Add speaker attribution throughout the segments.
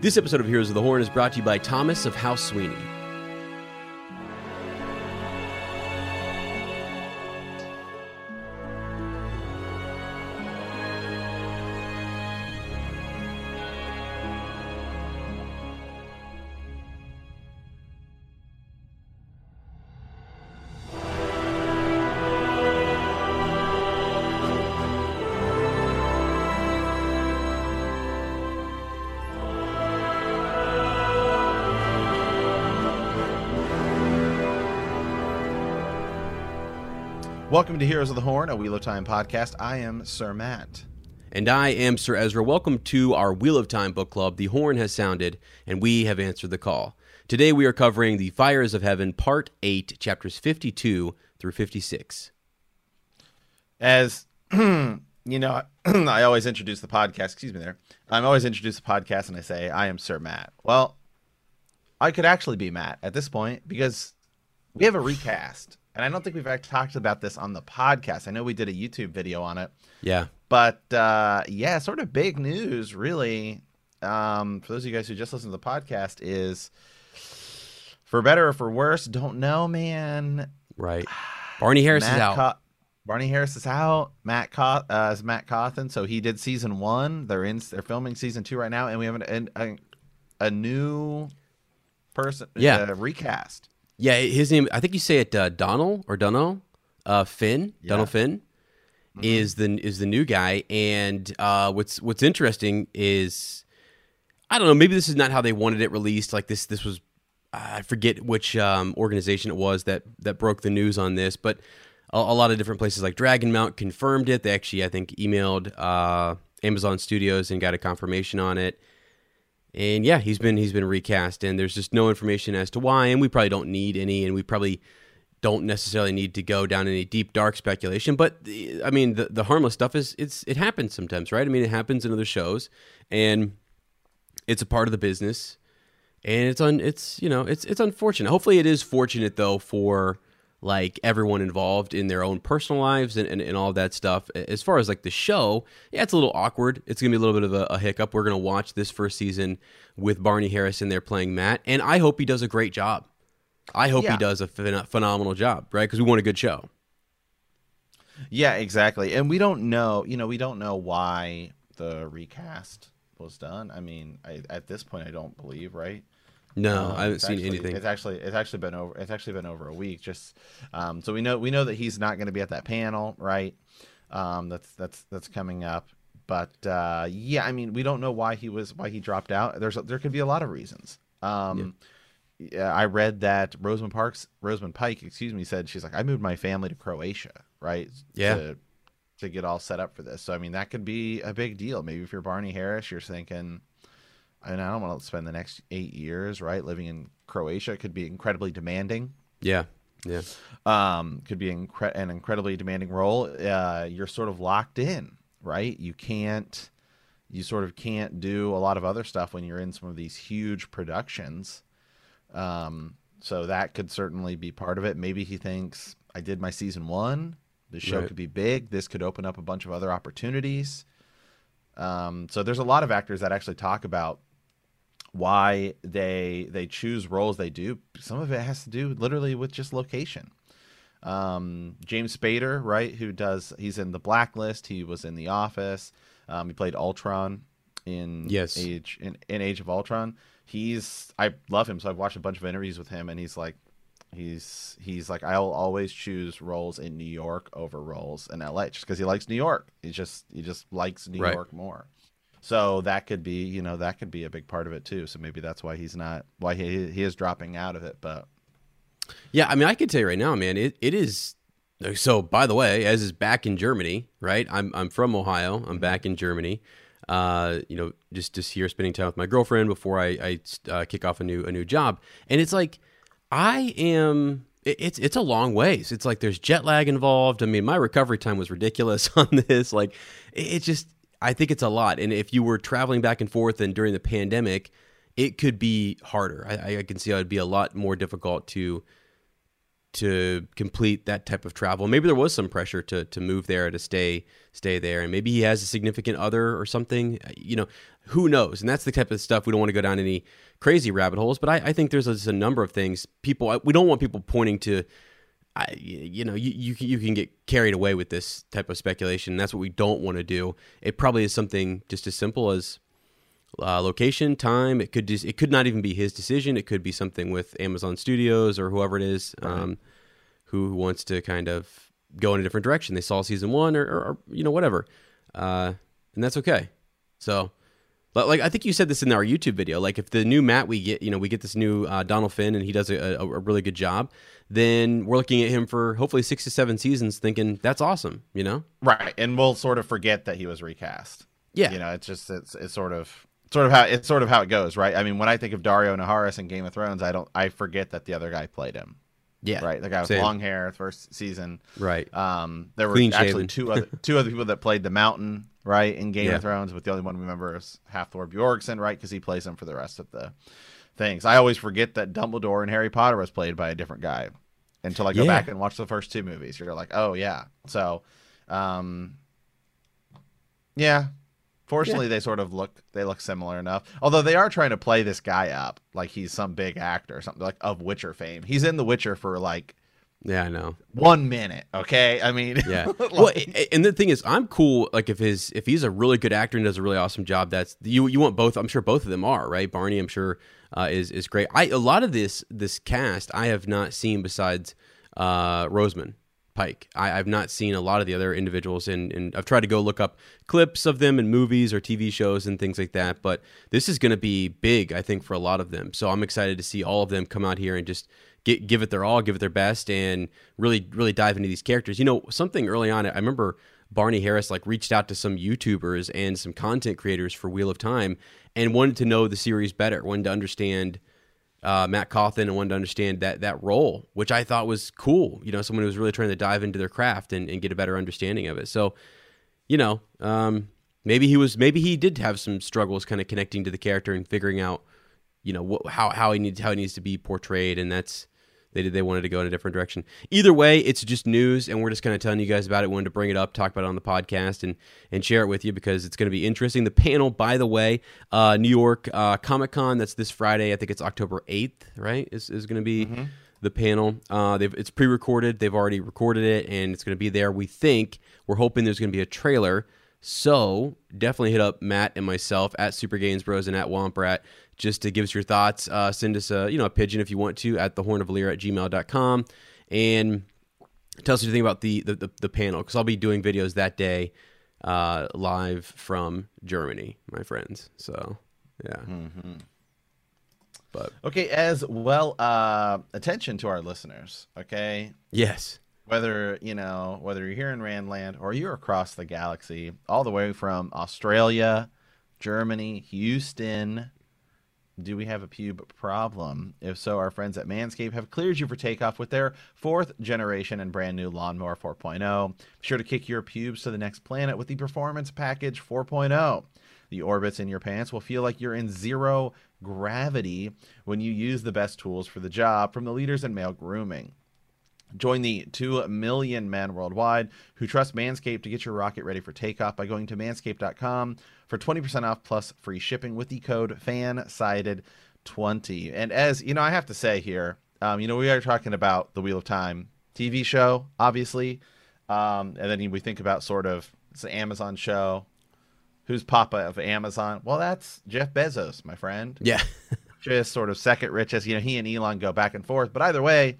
Speaker 1: This episode of Heroes of the Horn is brought to you by Thomas of House Sweeney.
Speaker 2: Welcome to Heroes of the Horn, a Wheel of Time podcast. I am Sir Matt.
Speaker 1: And I am Sir Ezra. Welcome to our Wheel of Time book club. The horn has sounded, and we have answered the call. Today we are covering The Fires of Heaven, Part 8, chapters 52 through 56.
Speaker 2: As you know, I always introduce the podcast, excuse me there. I'm always introduce the podcast and I say, I am Sir Matt. Well, I could actually be Matt at this point because we have a recast and I don't think we've actually talked about this on the podcast. I know we did a YouTube video on it.
Speaker 1: Yeah.
Speaker 2: But uh, yeah, sort of big news, really. Um, for those of you guys who just listen to the podcast, is for better or for worse, don't know, man.
Speaker 1: Right. Barney Harris
Speaker 2: Matt
Speaker 1: is out.
Speaker 2: Co- Barney Harris is out. Matt Co- uh, is Matt Cauthon. So he did season one. They're in. They're filming season two right now, and we have an, an, a a new person.
Speaker 1: Yeah.
Speaker 2: uh, recast.
Speaker 1: Yeah, his name, I think you say it uh, Donald or Dunno. Uh, Finn,
Speaker 2: Yeah.
Speaker 1: Donald Finn. Is the is the new guy, and uh, what's what's interesting is I don't know. Maybe this is not how they wanted it released. Like this, this was I forget which um, organization it was that that broke the news on this, but a, a lot of different places like Dragonmount confirmed it. They actually, I think, emailed uh, Amazon Studios and got a confirmation on it. And yeah, he's been he's been recast, and there's just no information as to why, and we probably don't need any, and we probably don't necessarily need to go down any deep dark speculation. But the- I mean, the the harmless stuff is it's it happens sometimes, right? I mean, it happens in other shows, and it's a part of the business, and it's on it's you know it's it's unfortunate. Hopefully, it is fortunate though for like everyone involved in their own personal lives and, and, and all that stuff. As far as like the show, yeah, it's a little awkward. It's gonna be a little bit of a, a hiccup. We're gonna watch this first season with Barney Harris in there playing Matt, and I hope he does a great job. I hope he does a phen- phenomenal job, right? Because we want a good show.
Speaker 2: Yeah, exactly. And we don't know, you know, we don't know why the recast was done. I mean, I, at this point, I don't believe, right?
Speaker 1: No,
Speaker 2: Um,
Speaker 1: I haven't seen
Speaker 2: actually-
Speaker 1: anything.
Speaker 2: It's actually it's actually been over. It's actually been over a week. Just um, so we know we know that he's not going to be at that panel, right? Um, that's that's that's coming up. But uh, yeah, I mean, we don't know why he was why he dropped out. There's there could be a lot of reasons. Um, yeah, I read that Rosamund Parks, Rosamund Pike, excuse me, said she's like, I moved my family to Croatia, right?
Speaker 1: Yeah.
Speaker 2: To, to get all set up for this. So I mean, that could be a big deal. Maybe if you're Barney Harris, you're thinking, I mean, I don't want to spend the next eight years, right, living in Croatia. It could be incredibly demanding.
Speaker 1: yeah, yeah,
Speaker 2: Um, could be incre- an incredibly demanding role. Uh, you're sort of locked in, right? You can't, you sort of can't do a lot of other stuff when you're in some of these huge productions. Um, so that could certainly be part of it. Maybe he thinks I did my season one. The show
Speaker 1: Right.
Speaker 2: could be big. This could open up a bunch of other opportunities. Um, so there's a lot of actors that actually talk about why they they choose roles they do. Some of it has to do literally with just location. Um, James Spader, right, who does he's in the Blacklist. He was in The Office. Um, he played Ultron in
Speaker 1: Yes.
Speaker 2: Age in, in Age of Ultron. He's I love him, so I've watched a bunch of interviews with him, and he's like he's he's like I'll always choose roles in New York over roles in LA just because he likes New York. He just he just likes New
Speaker 1: Right.
Speaker 2: York more. So that could be, you know, that could be a big part of it too. So maybe that's why he's not why he he is dropping out of it. But
Speaker 1: Yeah, I mean, I can tell you right now, man, it, it is So, by the way, as is back in Germany, right? I'm I'm from Ohio. I'm back in Germany. Uh, you know, just just here spending time with my girlfriend before I, I uh, kick off a new a new job. And it's like I am. It's it's a long ways. It's like there's jet lag involved. I mean, my recovery time was ridiculous on this. Like, it just I think it's a lot. And if you were traveling back and forth and during the pandemic, it could be harder. I, I can see how it'd be a lot more difficult to to complete that type of travel. Maybe there was some pressure to to move there to stay stay there, and maybe he has a significant other or something. Uh, you know, who knows? And that's the type of stuff we don't want to go down any crazy rabbit holes. But I, I think there's a, a, number of things people uh, we don't want people pointing to. I, you know, you, you you can get carried away with this type of speculation. That's what we don't want to do. It probably is something just as simple as uh, location, time. It could just it could not even be his decision. It could be something with Amazon Studios or whoever it is um, who wants to kind of go in a different direction. They saw season one or, or, or you know whatever, uh, and that's okay. So, but like I think you said this in our YouTube video. Like if the new Matt we get, you know, we get this new uh, Donald Finn and he does a, a, a really good job, then we're looking at him for hopefully six to seven seasons, thinking that's awesome. You know,
Speaker 2: right? And we'll sort of forget that he was recast.
Speaker 1: Yeah,
Speaker 2: you know, it's just it's it's sort of sort of how it's sort of how it goes, right? I mean, when I think of Daario Naharis in Game of Thrones, I don't I forget that the other guy played him.
Speaker 1: Yeah,
Speaker 2: right. The guy with Same. long hair, first season.
Speaker 1: Right.
Speaker 2: Um, there were Clean actually shaven. two other two other people that played the Mountain, right, in Game yeah. of Thrones, but the only one we remember is Hafthor Bjornsson, right, because he plays him for the rest of the things. I always forget that Dumbledore in Harry Potter was played by a different guy until I go yeah. back and watch the first two movies. You're like, oh yeah. So, um, yeah, Fortunately, yeah. they sort of look they look similar enough. Although they are trying to play this guy up like he's some big actor or something like of Witcher fame. He's in The Witcher for like
Speaker 1: yeah, I know.
Speaker 2: One minute, okay? I mean,
Speaker 1: yeah. like, well, and the thing is, I'm cool. Like, if his if he's a really good actor and does a really awesome job, that's you. You want both. I'm sure both of them are right. Barney, I'm sure, uh, is is great. I a lot of this this cast I have not seen besides uh, Rosamund. Pike. I, have not seen a lot of the other individuals, and, and I've tried to go look up clips of them in movies or TV shows and things like that. But this is going to be big, I think, for a lot of them. So I'm excited to see all of them come out here and just get, give it their all, give it their best, and really, really dive into these characters. You know, something early on, I remember Barney Harris like reached out to some YouTubers and some content creators for Wheel of Time and wanted to know the series better, wanted to understand uh, Matt Cauthon and wanted to understand that that role, which I thought was cool. You know, someone who was really trying to dive into their craft and, and get a better understanding of it. So, you know, um, maybe he was maybe he did have some struggles kind of connecting to the character and figuring out, you know, what, how how he needs how he needs to be portrayed, and that's they did they wanted to go in a different direction. Either way, it's just news, and we're just kind of telling you guys about it. wanted to bring it up, talk about it on the podcast, and and share it with you because it's going to be interesting. The panel, by the way, uh, New York uh, Comic Con. That's this Friday. I think it's October eighth. Right? Is is going to be. Mm-hmm. The panel, uh, they've, it's pre-recorded. They've already recorded it, and it's going to be there. We think we're hoping there's going to be a trailer. So definitely hit up Matt and myself at Super Games Bros and at Womprat just to give us your thoughts. Uh, send us a you know a pigeon if you want to at thehornoflear at gmail.com and tell us what you think about the the, the, the panel because I'll be doing videos that day uh, live from Germany, my friends. So yeah. Mm-hmm.
Speaker 2: But okay, as well, uh, attention to our listeners. Okay.
Speaker 1: Yes.
Speaker 2: Whether you know whether you're here in Randland or you're across the galaxy, all the way from Australia, Germany, Houston, do we have a pube problem? If so, our friends at Manscaped have cleared you for takeoff with their fourth generation and brand new Lawnmower 4.0. Be sure to kick your pubes to the next planet with the Performance Package 4.0. The orbits in your pants will feel like you're in zero gravity when you use the best tools for the job from the leaders in male grooming. Join the 2 million men worldwide who trust Manscaped to get your rocket ready for takeoff by going to manscaped.com for 20% off plus free shipping with the code FANSIDED20. And as you know, I have to say here, um, you know, we are talking about the Wheel of Time TV show, obviously. Um, and then we think about sort of it's an Amazon show. Who's Papa of Amazon? Well, that's Jeff Bezos, my friend.
Speaker 1: Yeah.
Speaker 2: Just sort of second richest. You know, he and Elon go back and forth. But either way,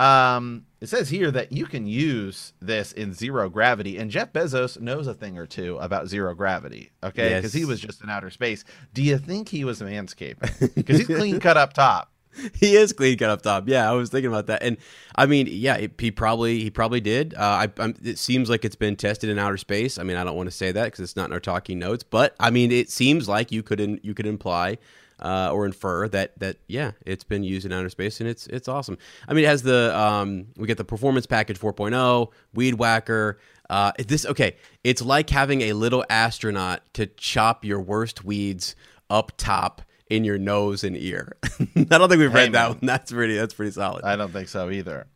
Speaker 2: um, it says here that you can use this in zero gravity, and Jeff Bezos knows a thing or two about zero gravity. Okay, because yes. he was just in outer space. Do you think he was a manscaping? Because he's clean cut up top.
Speaker 1: he is clean cut up top. Yeah, I was thinking about that, and I mean, yeah, it, he probably he probably did. Uh, I, I'm, it seems like it's been tested in outer space. I mean, I don't want to say that because it's not in our talking notes, but I mean, it seems like you could in, you could imply uh, or infer that that yeah, it's been used in outer space, and it's it's awesome. I mean, it has the um, we get the performance package 4.0, weed whacker. Uh, this okay? It's like having a little astronaut to chop your worst weeds up top in your nose and ear. I don't think we've
Speaker 2: Hey,
Speaker 1: read that one. That's pretty. That's pretty solid.
Speaker 2: I don't think so either.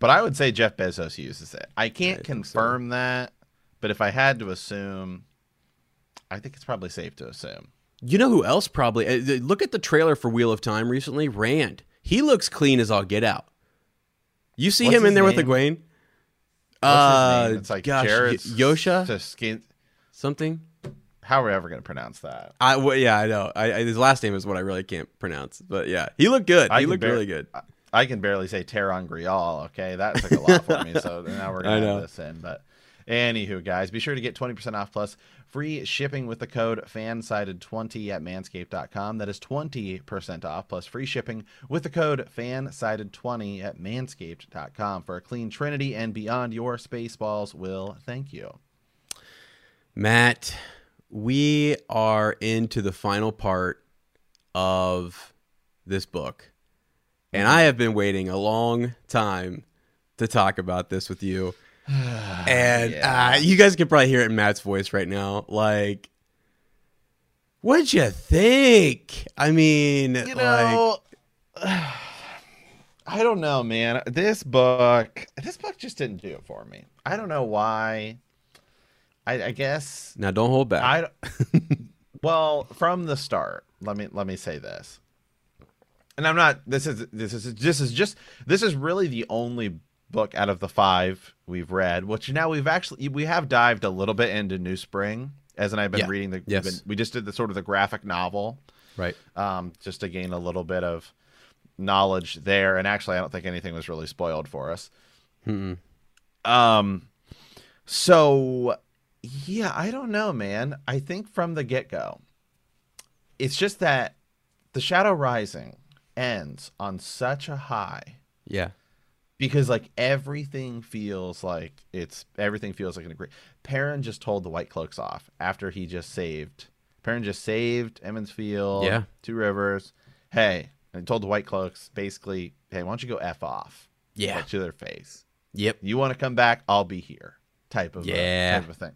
Speaker 2: But I would say Jeff Bezos uses it. I can't
Speaker 1: so.
Speaker 2: confirm that, but if I had to assume, I think it's probably safe to assume.
Speaker 1: You know who else probably? uh, Look at the trailer for Wheel of Time recently. Rand. He looks clean as all get out. You see
Speaker 2: What's
Speaker 1: him in there with
Speaker 2: name?
Speaker 1: Egwene?
Speaker 2: What's
Speaker 1: Uh,
Speaker 2: his name? It's like
Speaker 1: gosh,
Speaker 2: Jared
Speaker 1: Y- Yosha something.
Speaker 2: How are we ever going to pronounce that?
Speaker 1: I well, yeah, I know. I, I, his last name is what I really can't pronounce, but yeah, he looked good.
Speaker 2: I
Speaker 1: he looked
Speaker 2: bar-
Speaker 1: really good.
Speaker 2: I- I can barely say ter'angreal. Okay, that took a lot for me. So now we're
Speaker 1: know.
Speaker 2: have this in. But anywho, guys, be sure to get twenty percent off plus free shipping with the code fansided20 at manscaped.com. That is twenty percent off plus free shipping with the code fansided20 at manscaped.com for a clean trinity and beyond. Your spaceballs will thank you.
Speaker 1: Matt, we are into the final part of this book. And I have been waiting a long time to talk about this with you. And
Speaker 2: Yeah.
Speaker 1: uh, you guys can probably hear it in Matt's voice right now. Like, what'd you think? I mean,
Speaker 2: You
Speaker 1: like,
Speaker 2: know, I don't know, man. This book, this book just didn't do it for me. I don't know why. I, I guess
Speaker 1: now don't hold back.
Speaker 2: I. well, from the start, let me let me say this, and I'm not. This is this is this is just this is really the only book out of the five we've read. Which now we've actually we have dived a little bit into New Spring, as and I've been
Speaker 1: Yeah.
Speaker 2: reading the.
Speaker 1: Yes.
Speaker 2: been- we just did the sort of the graphic novel
Speaker 1: right.
Speaker 2: um, just to gain a little bit of knowledge there. And actually, I don't think anything was really spoiled for us.
Speaker 1: Mm-mm.
Speaker 2: Um, so yeah, I don't know, man. I think from the get go, it's just that the Shadow Rising ends on such a high
Speaker 1: Yeah.
Speaker 2: Because like everything feels like it's everything feels like an agree. Perrin just told the White Cloaks off after he just saved. Perrin just saved Emond's Field,
Speaker 1: Yeah.
Speaker 2: Two Rivers. Hey, and told the White Cloaks basically, hey, why don't you go f off?
Speaker 1: Yeah.
Speaker 2: like, to their face.
Speaker 1: Yep.
Speaker 2: You want to come back? I'll be here. Type of
Speaker 1: Yeah.
Speaker 2: type of thing.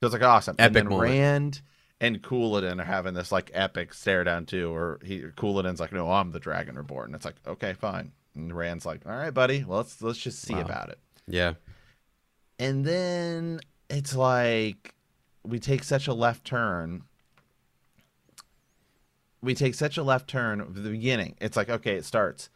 Speaker 2: So it's like awesome.
Speaker 1: Epic
Speaker 2: and then
Speaker 1: moment.
Speaker 2: Rand and Couladin are having this like epic stare down too, or he Couladin's like, "No, I'm the Dragon Reborn." It's like, okay, fine. And Rand's like, "All right, buddy. Well, let's let's just see
Speaker 1: Wow.
Speaker 2: about it."
Speaker 1: Yeah.
Speaker 2: And then it's like we take such a left turn. We take such a left turn at the beginning. It's like, okay, it starts.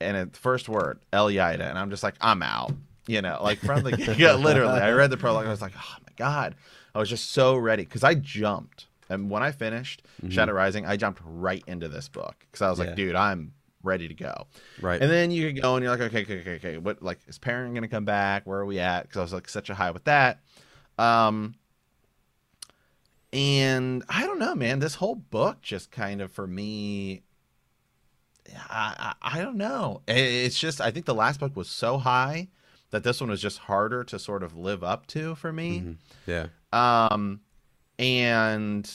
Speaker 2: And at the first word, Elaida. And I'm just like, I'm out. You know, like from the yeah, literally. I read the prologue. I was like, oh my God. I was just so ready because I jumped. And when I finished mm-hmm. Shadow Rising, I jumped right into this book because I was
Speaker 1: Yeah.
Speaker 2: like, dude, I'm ready to go.
Speaker 1: Right.
Speaker 2: And then you could go and you're like, okay, okay, okay, okay. What like is Perrin gonna come back? Where are we at? Because I was like such a high with that. Um and I don't know, man. This whole book just kind of for me I, I, I don't know. It's just I think the last book was so high that this one was just harder to sort of live up to for me.
Speaker 1: Mhm. Yeah.
Speaker 2: Um, and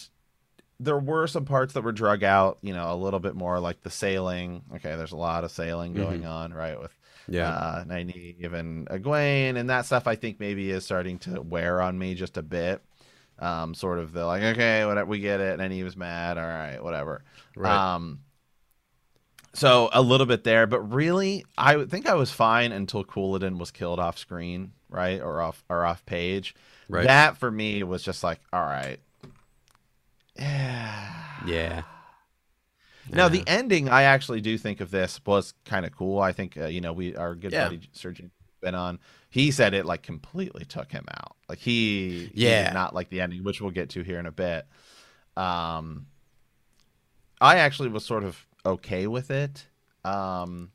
Speaker 2: there were some parts that were drug out, you know, a little bit more like the sailing. Okay, there's a lot of sailing going on, right? With
Speaker 1: Yeah.
Speaker 2: uh, Nynaeve and Egwene and that stuff. I think maybe is starting to wear on me just a bit. Um, sort of the like, okay, whatever, we get it. Nynaeve is mad. All right, whatever.
Speaker 1: Right.
Speaker 2: Um, so a little bit there, but really, I would think I was fine until Couladin was killed off screen, right, or off or off page.
Speaker 1: Right.
Speaker 2: That for me was just like, all right. Yeah.
Speaker 1: yeah.
Speaker 2: Now the ending, I actually do think of this was kind of cool. I think uh, you know we our good
Speaker 1: Yeah.
Speaker 2: buddy Surgeon been on. He said it like completely took him out. Like he, he
Speaker 1: Yeah.
Speaker 2: did not like the ending, which we'll get to here in a bit. Um, I actually was sort of okay with it. Um,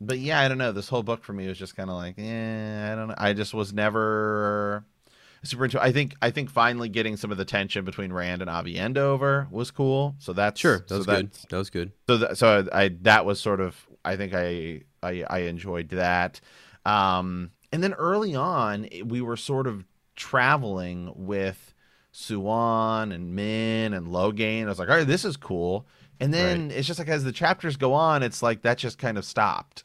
Speaker 2: but yeah, I don't know. This whole book for me was just kind of like, yeah, I don't know. I just was never. Super into. I think I think finally getting some of the tension between Rand and Aviendha over was cool. So that's
Speaker 1: Sure, that was
Speaker 2: that-
Speaker 1: good. That was good.
Speaker 2: So that, so I that was sort of I think I I, I enjoyed that. Um, and then early on we were sort of traveling with Siuan and Min and Logain. I was like, all right, this is cool. And then it's just like as the chapters go on, it's like that just kind of stopped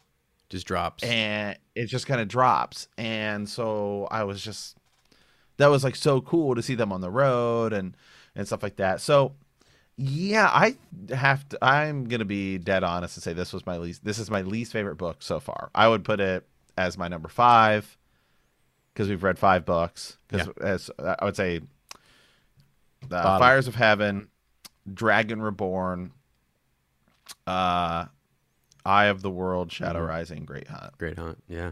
Speaker 1: Just drops.
Speaker 2: and it just kind of drops. And so I was just that was like so cool to see them on the road and and stuff like that. So yeah, I have to I'm going to be dead honest and say this was my least this is my least favorite book so far. I would put it as my number 5 because we've read 5 books cuz as I would say uh,
Speaker 1: Bottom.
Speaker 2: Fires of Heaven, Dragon Reborn, uh Eye of the World, Shadow Rising, Great Hunt.
Speaker 1: Great hunt. Yeah.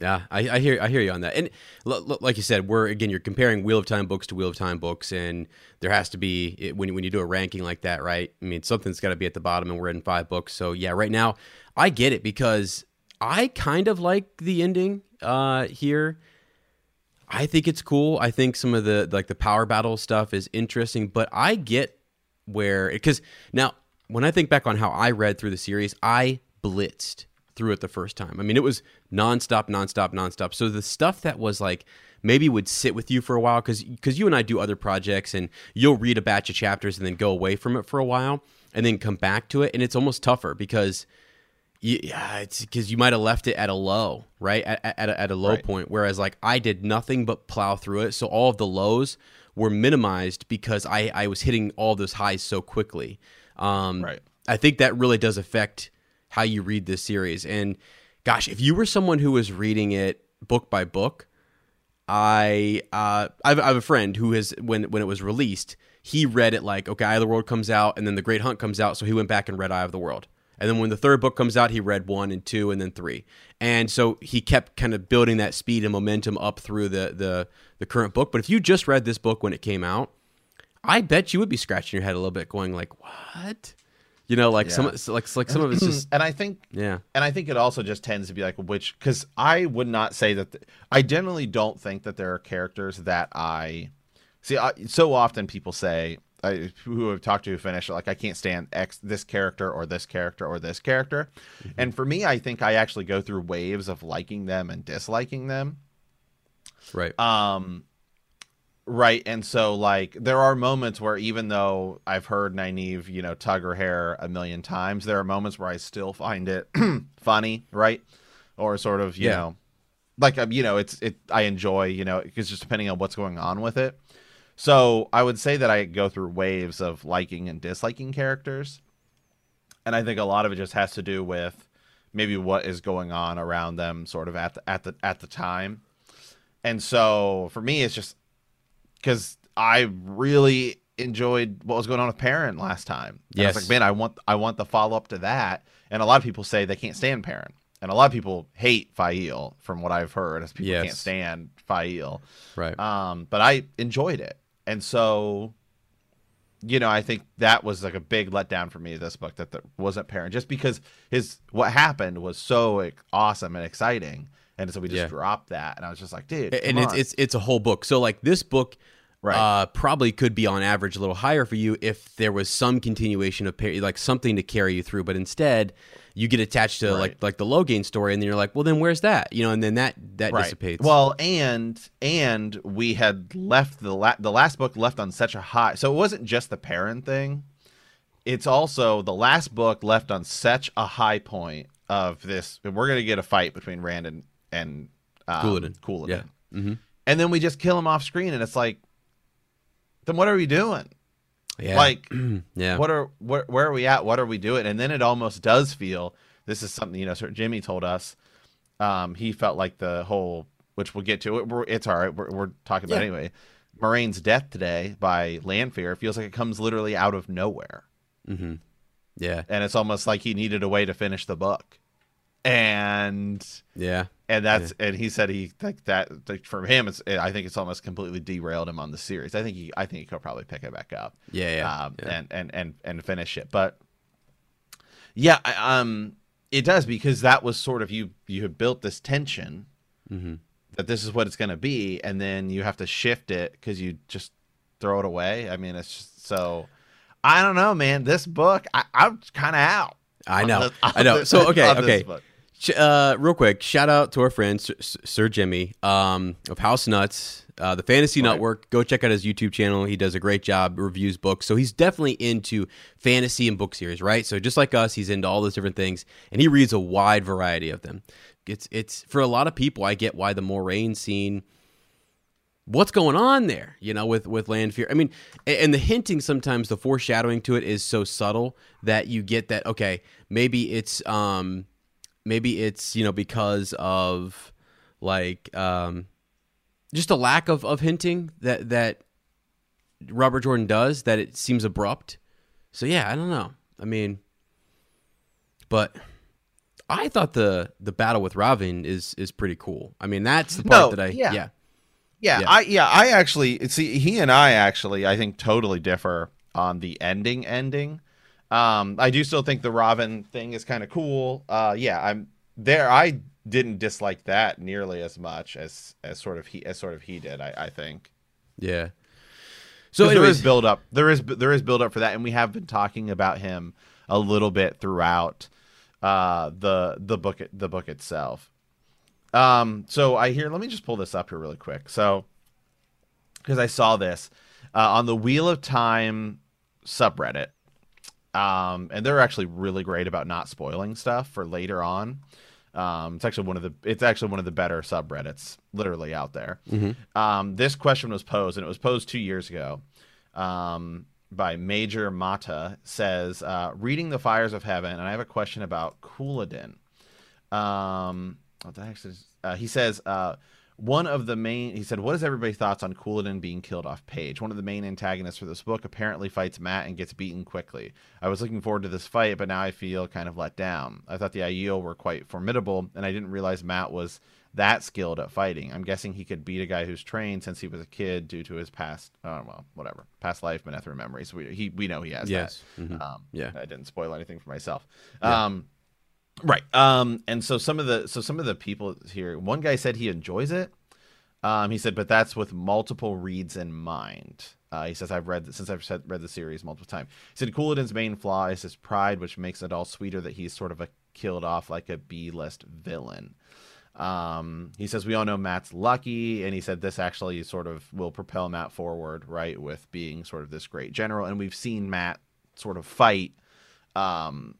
Speaker 1: Yeah, I, I hear I hear you on that, and l- l- like you said, we're again you're comparing Wheel of Time books to Wheel of Time books, and there has to be it, when when you do a ranking like that, right? I mean, something's got to be at the bottom, and we're in five books, so yeah, right now I get it because I kind of like the ending uh, here. I think it's cool. I think some of the like the power battle stuff is interesting, but I get where because now when I think back on how I read through the series, I blitzed through it the first time. I mean, it was nonstop, nonstop, nonstop. So the stuff that was like maybe would sit with you for a while because because you and I do other projects and you'll read a batch of chapters and then go away from it for a while and then come back to it and it's almost tougher because you, yeah, it's because you might have left it at a low, right? At, at, a, at a low
Speaker 2: Right.
Speaker 1: point. Whereas, like, I did nothing but plow through it. So all of the lows were minimized because I, I was hitting all those highs so quickly. Um,
Speaker 2: Right.
Speaker 1: I think that really does affect how you read this series. And gosh, if you were someone who was reading it book by book, I uh, I have, I have a friend who has when when it was released, he read it like okay, Eye of the World comes out, and then The Great Hunt comes out, so he went back and read Eye of the World, and then when the third book comes out, he read one and two, and then three, and so he kept kind of building that speed and momentum up through the the the current book. But if you just read this book when it came out, I bet you would be scratching your head a little bit, going like, what? You know, like
Speaker 2: Yeah.
Speaker 1: some like like some of it's just
Speaker 2: and I think
Speaker 1: yeah.
Speaker 2: and I think it also just tends to be like which because I would not say that th- I generally don't think that there are characters that I see. I, so often people say I, who have talked to who finish like I can't stand X this character or this character or this character, and for me, I think I actually go through waves of liking them and disliking them.
Speaker 1: Right.
Speaker 2: Um, right. And so, like, there are moments where even though I've heard Nynaeve, you know, tug her hair a million times, there are moments where I still find it funny, right? Or sort of, you
Speaker 1: Yeah.
Speaker 2: know, like, um, you know, it's, it, I enjoy, you know, because just depending on what's going on with it. So I would say that I go through waves of liking and disliking characters. And I think a lot of it just has to do with maybe what is going on around them sort of at the, at the, at the time. And so for me, it's just because I really enjoyed what was going on with Perrin last time. And I
Speaker 1: Yes.
Speaker 2: was like, man, I want I want the follow up to that. And a lot of people say they can't stand Perrin, and a lot of people hate Faile, from what I've heard, as people
Speaker 1: Yes.
Speaker 2: can't stand Faile.
Speaker 1: right.
Speaker 2: Um, but I enjoyed it, and so you know, I think that was like a big letdown for me. This book that there wasn't Perrin, just because his what happened was so awesome and exciting, and so we just
Speaker 1: Yeah.
Speaker 2: dropped that, and I was just like, dude,
Speaker 1: and it's
Speaker 2: on.
Speaker 1: it's it's a whole book. So like this book,
Speaker 2: Right.
Speaker 1: uh, probably could be on average a little higher for you if there was some continuation of like something to carry you through. But instead, you get attached to
Speaker 2: Right.
Speaker 1: like like the Logain story, and then you're like, well, then where's that? You know, and then that that dissipates.
Speaker 2: Well, and and we had left the la- the last book left on such a high. So it wasn't just the Perrin thing. It's also the last book left on such a high point of this. And we're gonna get a fight between Rand and and um,
Speaker 1: Couladin.
Speaker 2: Couladin.
Speaker 1: Yeah. hmm
Speaker 2: and then we just kill him off screen, and it's like, then what are we doing?
Speaker 1: yeah,
Speaker 2: Like,
Speaker 1: yeah,
Speaker 2: what are where, where are we at? What are we doing? And then it almost does feel this is something you know. Sir Jimmy told us um, he felt like the whole, which we'll get to. It, we're, it's all right. We're, we're talking about it
Speaker 1: Yeah.
Speaker 2: anyway. Moiraine's death today by Lanfear feels like it comes literally out of nowhere,
Speaker 1: hmm yeah,
Speaker 2: and it's almost like he needed a way to finish the book, and
Speaker 1: yeah,
Speaker 2: and that's and he said he like that like, for him it's I think it's almost completely derailed him on the series. I think he I think he could probably pick it back up
Speaker 1: yeah, yeah.
Speaker 2: um,
Speaker 1: yeah.
Speaker 2: and, and and and finish it. But yeah, I- um, it does because that was sort of you you had built this tension
Speaker 1: hmm
Speaker 2: that this is what it's going to be, and then you have to shift it because you just throw it away. I mean, it's just so. I don't know, man. This book, I, I'm kind of out.
Speaker 1: I know.
Speaker 2: this-
Speaker 1: I know.
Speaker 2: this-
Speaker 1: So okay, okay. Uh, real quick, shout out to our friend Sir, Sir Jimmy um, of House Nuts, uh, the Fantasy
Speaker 2: Right.
Speaker 1: Network. Go check out his YouTube channel. He does a great job, reviews books. So he's definitely into fantasy and book series, right? So just like us, he's into all those different things, and he reads a wide variety of them. It's it's for a lot of people. I get why the Moiraine scene. What's going on there? You know, with with Lanfear I mean, and the hinting sometimes, the foreshadowing to it is so subtle that you get that. Okay, maybe it's um, maybe it's you know because of like um just a lack of, of hinting that that Robert Jordan does that it seems abrupt. So yeah, I don't know. I mean, but I thought the the battle with Rahvin is is pretty cool. I mean, that's the part
Speaker 2: No,
Speaker 1: that I
Speaker 2: yeah.
Speaker 1: yeah
Speaker 2: Yeah,
Speaker 1: Yeah.
Speaker 2: I yeah, I actually see he and I actually I think totally differ on the ending ending. Um I do still think the Rahvin thing is kind of cool. Uh yeah, I'm there I didn't dislike that nearly as much as as sort of he as sort of he did, I I think.
Speaker 1: yeah.
Speaker 2: So
Speaker 1: So
Speaker 2: there
Speaker 1: anyways,
Speaker 2: is build up. There is there is build up for that and we have been talking about him a little bit throughout uh the the book the book itself. Um, so I hear. Let me just pull this up here really quick. So, because I saw this uh, on the Wheel of Time subreddit, um, and they're actually really great about not spoiling stuff for later on. Um, it's actually one of the it's actually one of the better subreddits literally out there. Um, this question was posed, and it was posed two years ago. Um, by Major Mata says, uh, "Reading the Fires of Heaven," and I have a question about Couladin. Um, what the heck is, uh, he says, uh, one of the main, he said, what is everybody's thoughts on Couladin being killed off page? One of the main antagonists for this book apparently fights Matt and gets beaten quickly. I was looking forward to this fight, but now I feel kind of let down. I thought the Aiel were quite formidable, and I didn't realize Matt was that skilled at fighting. I'm guessing he could beat a guy who's trained since he was a kid due to his past, oh, well, whatever, past life, Manetheren memories. We, he, we know he has
Speaker 1: Yes.
Speaker 2: that.
Speaker 1: Mhm.
Speaker 2: Um,
Speaker 1: Yeah.
Speaker 2: I didn't spoil anything for myself. Um, right. Um, and so some of the so some of the people here, one guy said he enjoys it. Um, he said, but that's with multiple reads in mind. Uh, he says, I've read since I've read the series multiple times. He said, Couladin's main flaw is his pride, which makes it all sweeter that he's sort of a killed off like a B list villain. Um, he says we all know Matt's lucky, and he said this actually sort of will propel Matt forward, right, with being sort of this great general. And we've seen Matt sort of fight, um,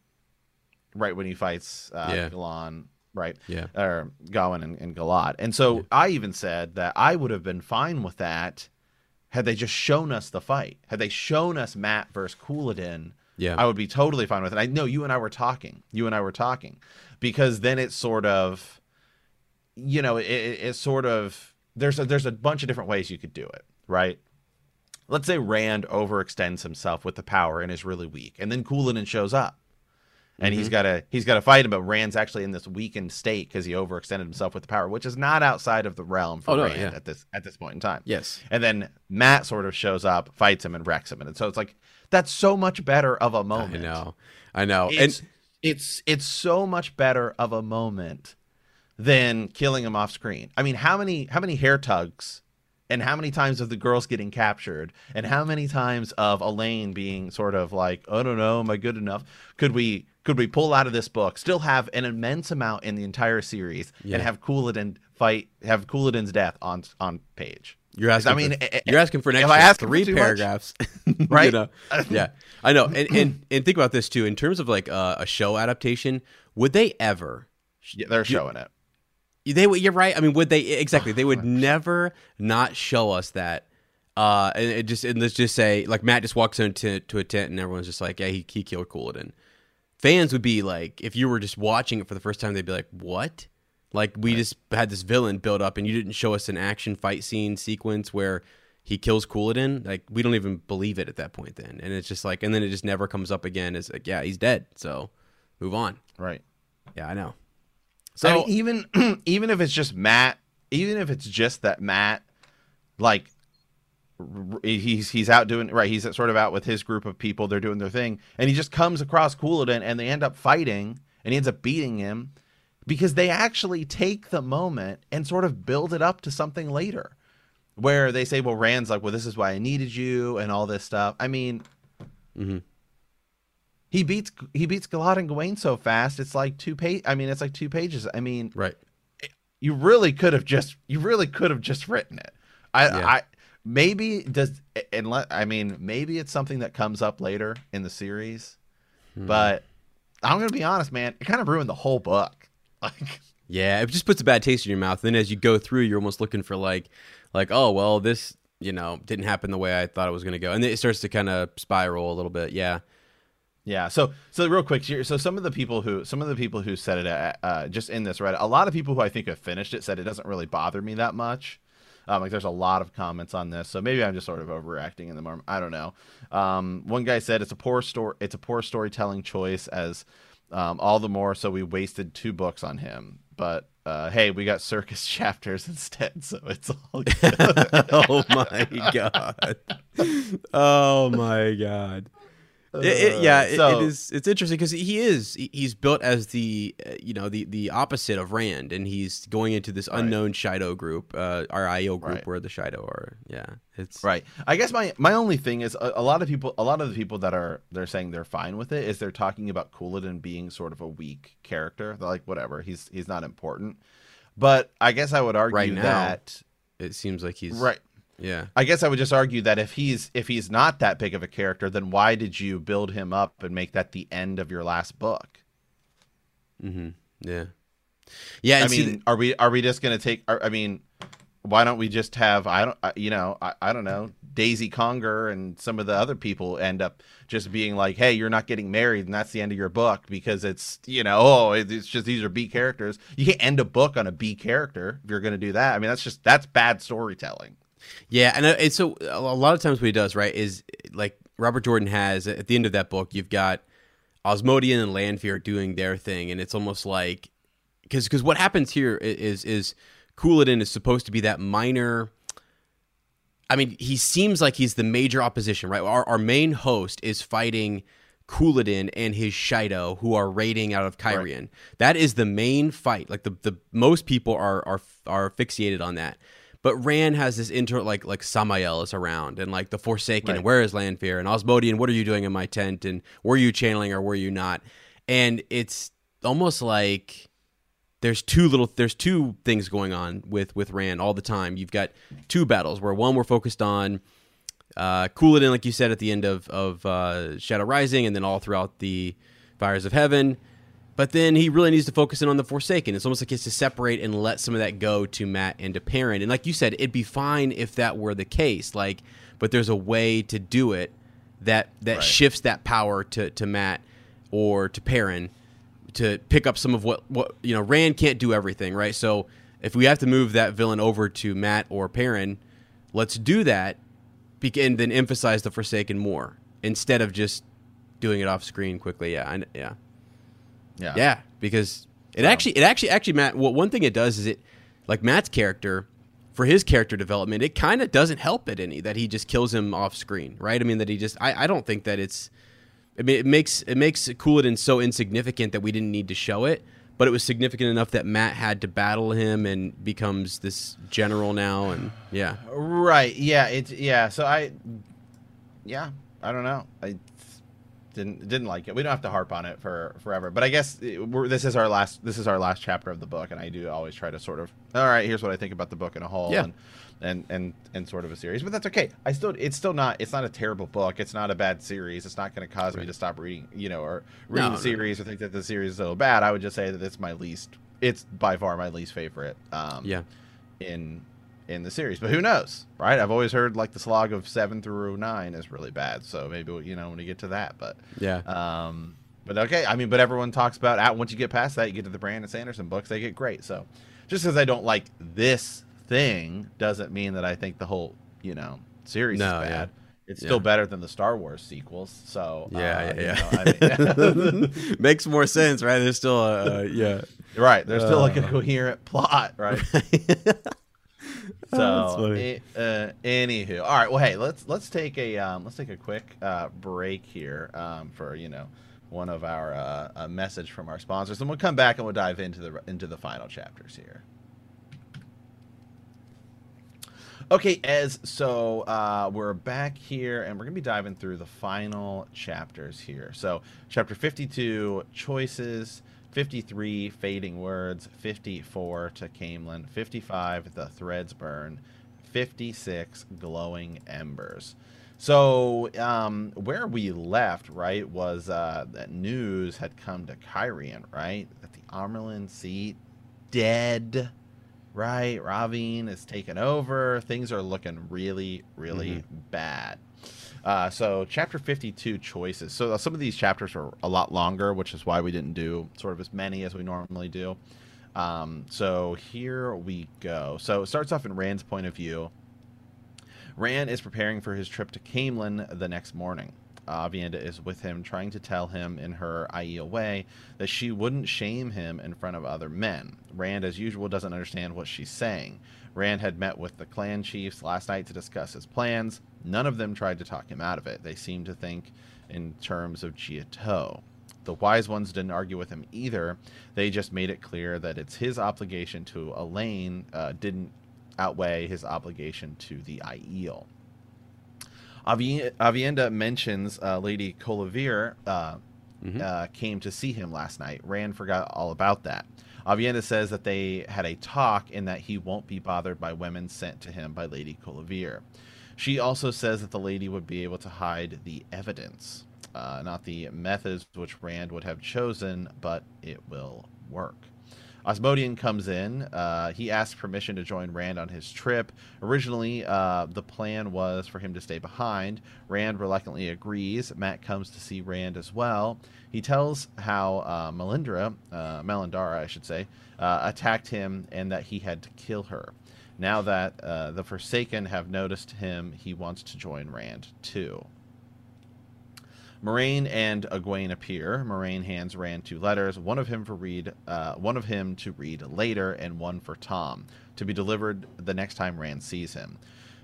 Speaker 2: right when he fights uh,
Speaker 1: Yeah.
Speaker 2: Galan, right,
Speaker 1: Yeah.
Speaker 2: or Gawain and, and Galad. And so I even said that I would have been fine with that had they just shown us the fight. Had they shown us Matt versus Couladin,
Speaker 1: Yeah.
Speaker 2: I would be totally fine with it. I know you and I were talking. You and I were talking because then it's sort of, you know, it, it, it's sort of there's a, there's a bunch of different ways you could do it, right? Let's say Rand overextends himself with the power and is really weak, and then Couladin shows up, and
Speaker 1: Mm-hmm.
Speaker 2: he's got to he's got to fight him, but Rand's actually in this weakened state because he overextended himself with the power, which is not outside of the realm for
Speaker 1: Oh, no,
Speaker 2: Rand
Speaker 1: yeah.
Speaker 2: at this at this point in time.
Speaker 1: Yes.
Speaker 2: And then Matt sort of shows up, fights him, and wrecks him. And so it's like that's so much better of a moment.
Speaker 1: I know. I know.
Speaker 2: It's
Speaker 1: and
Speaker 2: it's it's so much better of a moment than killing him off screen. I mean, how many how many hair tugs and how many times of the girls getting captured and how many times of Elayne being sort of like, I don't know, am I good enough? Could we could we pull out of this book, still have an immense amount in the entire series,
Speaker 1: Yeah.
Speaker 2: and have Couladin fight have Couladin's death on on page?
Speaker 1: You're asking.
Speaker 2: I mean,
Speaker 1: for,
Speaker 2: eh,
Speaker 1: you're asking for an extra
Speaker 2: I for
Speaker 1: three paragraphs, You
Speaker 2: Right?
Speaker 1: know? Yeah, I know. And, and and think about this too. In terms of like uh, a show adaptation, would they ever?
Speaker 2: Yeah, they're showing it.
Speaker 1: They. You're right. I mean, would they exactly? They would never not show us that. Uh, and it just and let's just say like Matt just walks into to a tent and everyone's just like, yeah, he he killed Couladin. Fans would be like, if you were just watching it for the first time, they'd be like, what? Like we just had this villain build up, and you didn't show us an action fight scene sequence where he kills Couladin. Like we don't even believe it at that point. Then, and it's just like, and then it just never comes up again. It's like, yeah, he's dead. So move on.
Speaker 2: Right.
Speaker 1: Yeah, I know.
Speaker 2: So
Speaker 1: So
Speaker 2: even even if it's just Matt, even if it's just that Matt, like he's he's out doing right, he's sort of out with his group of people. They're doing their thing, and he just comes across Couladin, and they end up fighting, and he ends up beating him. because they actually take the moment and sort of build it up to something later where they say well rand's like well this is why i needed you and all this stuff i mean
Speaker 1: Mhm.
Speaker 2: He beats he beats galad and gawain so fast it's like two page i mean it's like two pages i mean
Speaker 1: Right.
Speaker 2: you really could have just you really could have just written it i
Speaker 1: Yeah.
Speaker 2: i maybe does and let i mean maybe it's something that comes up later in the series
Speaker 1: Hmm.
Speaker 2: but i'm gonna be honest man it kind of ruined the whole book like
Speaker 1: Yeah, it just puts a bad taste in your mouth. And Then as you go through, you're almost looking for like, like, oh well, this you know didn't happen the way I thought it was going to go, and then it starts to kind of spiral a little bit. Yeah.
Speaker 2: Yeah. So so real quick. So some of the people who some of the people who said it uh, uh, just in this Reddit, a lot of people who I think have finished it said it doesn't really bother me that much. Um, like there's a lot of comments on this, so maybe I'm just sort of overreacting in the moment. I don't know. Um, one guy said it's a poor story. It's a poor storytelling choice, as um, all the more so we wasted two books on him. But uh, hey, we got circus chapters instead, so it's all good.
Speaker 1: oh my god. Oh my god. It- it- yeah, it-
Speaker 2: so-
Speaker 1: it is. It's interesting because he is he's built as the, uh, you know, the the opposite of Rand, and he's going into this
Speaker 2: Right.
Speaker 1: unknown Shaido group, uh, our IO group,
Speaker 2: Right.
Speaker 1: where the Shaido are. Yeah, it's
Speaker 2: Right. I guess my my only thing is a, a lot of people a lot of the people that are they're saying they're fine with it is they're talking about Couladin being sort of a weak character. They're like whatever, he's he's not important. But I guess I would argue
Speaker 1: Right now.
Speaker 2: that
Speaker 1: It seems like he's
Speaker 2: right.
Speaker 1: Yeah,
Speaker 2: I guess I would just argue that if he's if he's not that big of a character, then why did you build him up and make that the end of your last book?
Speaker 1: mm-hmm. yeah, yeah.
Speaker 2: I mean, are we are we just gonna take? Are, I mean, why don't we just have I don't you know I, I don't know Daise Congar and some of the other people end up just being like, hey, you're not getting married, and that's the end of your book because it's you know oh it's just these are B characters. You can't end a book on a B character if you're gonna do that. I mean, that's just that's bad storytelling.
Speaker 1: Yeah, and uh, it's so a lot of times what he does right is like Robert Jordan has at the end of that book, you've got Asmodean and Lanfear doing their thing, and it's almost like because because what happens here is is Couladin is supposed to be that minor. I mean, he seems like he's the major opposition, right? Our our main host is fighting Couladin and his Shaido, who are raiding out of Cairhien. That is the main fight. Like the, the most people are are are fixated on that. But Rand has this inter like like Samael is around and like the Forsaken.
Speaker 2: Right.
Speaker 1: And where is Lanfear and Asmodean? What are you doing in my tent? And were you channeling or were you not? And it's almost like there's two little there's two things going on with with Rand all the time. You've got two battles where one we're focused on uh, Couladin, like you said at the end of of uh, Shadow Rising, and then all throughout the Fires of Heaven. But then he really needs to focus in on the Forsaken. It's almost like he has to separate and let some of that go to Matt and to Perrin. And like you said, it'd be fine if that were the case. Like, but there's a way to do it that that
Speaker 2: Right.
Speaker 1: shifts that power to to Matt or to Perrin to pick up some of what what you know. Rand can't do everything, right? So if we have to move that villain over to Matt or Perrin, let's do that, and then emphasize the Forsaken more instead of just doing it off screen quickly. Yeah, I, yeah.
Speaker 2: Yeah.
Speaker 1: Yeah, because it actually, it actually, actually, Matt. Well, one thing it does is it, like Matt's character, for his character development, it kind of doesn't help it any that he just kills him off screen, right? I mean, that he just, I, I don't think that it's, I mean, it makes it makes Couladin so insignificant that we didn't need to show it, but it was significant enough that Matt had to battle him and becomes this general now, and yeah,
Speaker 2: Right. Yeah. It's yeah. So I, yeah, I don't know. I didn't didn't like it. We don't have to harp on it for forever. But I guess it- we're, this is our last this is our last chapter of the book, and I do always try to sort of all right. Here's what I think about the book in a whole.
Speaker 1: Yeah.
Speaker 2: And, and and and sort of a series, but that's okay. I still, it's still not, it's not a terrible book. It's not a bad series. It's not going to cause me to stop reading, you know, or reading
Speaker 1: No,
Speaker 2: the
Speaker 1: no, no.
Speaker 2: series or think that the series is so bad. I would just say that it's my least, it's by far my least favorite. Um,
Speaker 1: yeah,
Speaker 2: in in the series. But who knows, right? I've always heard like the slog of seven through nine is really bad. So maybe you know when you get to that, but
Speaker 1: yeah.
Speaker 2: um, but okay. I mean, but everyone talks about out once you get past that, you get to the Brandon Sanderson books, they get great. So just because I don't like this thing doesn't mean that I think the whole you know series
Speaker 1: No,
Speaker 2: is
Speaker 1: yeah.
Speaker 2: bad. It's
Speaker 1: Yeah.
Speaker 2: still better than the Star Wars sequels. So
Speaker 1: Yeah,
Speaker 2: uh,
Speaker 1: yeah,
Speaker 2: you know, I mean-
Speaker 1: Makes more sense, right? There's still a uh, yeah.
Speaker 2: right. There's still like a
Speaker 1: Uh.
Speaker 2: coherent plot, right?
Speaker 1: Oh,
Speaker 2: So, a- uh, anywho, all right. Well, hey, let's let's take a um, let's take a quick uh, break here um, for you know one of our uh, a message from our sponsors, and we'll come back and we'll dive into the into the final chapters here. Okay, as so uh, we're back here, and we're gonna be diving through the final chapters here. So, chapter fifty-two, choices. 53 fading words 54 to Caemlyn 55 the threads burn 56 glowing embers so um, where we left, right, was uh, that news had come to Cairhien, right? That the Amyrlin seat dead, right? Rahvin is taken over. Things are looking really, really mm-hmm. bad. Uh, so chapter 52 choices. So some of these chapters are a lot longer, which is why we didn't do sort of as many as we normally do. Um, so here we go. So it starts off in Rand's point of view. Rand is preparing for his trip to Caemlyn the next morning. Aviendha is with him, trying to tell him in her Aiel way that she wouldn't shame him in front of other men. Rand, as usual, doesn't understand what she's saying. Rand had met with the clan chiefs last night to discuss his plans. None of them tried to talk him out of it. They seemed to think in terms of ji'e'toh. The wise ones didn't argue with him either. They just made it clear that it's his obligation to Elayne uh, didn't outweigh his obligation to the Aiel. Aviendha mentions uh, Lady Colavaere uh, mm-hmm. uh, came to see him last night. Rand forgot all about that. Aviendha says that they had a talk and that he won't be bothered by women sent to him by Lady Colavaere. She also says that the lady would be able to hide the evidence, uh, not the methods which Rand would have chosen, but it will work. Asmodean comes in. Uh, he asks permission to join Rand on his trip. Originally, uh, the plan was for him to stay behind. Rand reluctantly agrees. Matt comes to see Rand as well. He tells how uh, Melindhra, uh, Melandara, I should say, uh, attacked him and that he had to kill her. Now that uh, the Forsaken have noticed him, he wants to join Rand too. Moiraine and Egwene appear. Moiraine hands Rand two letters, one of him for read, uh, one of him to read later, and one for Tom to be delivered the next time Rand sees him.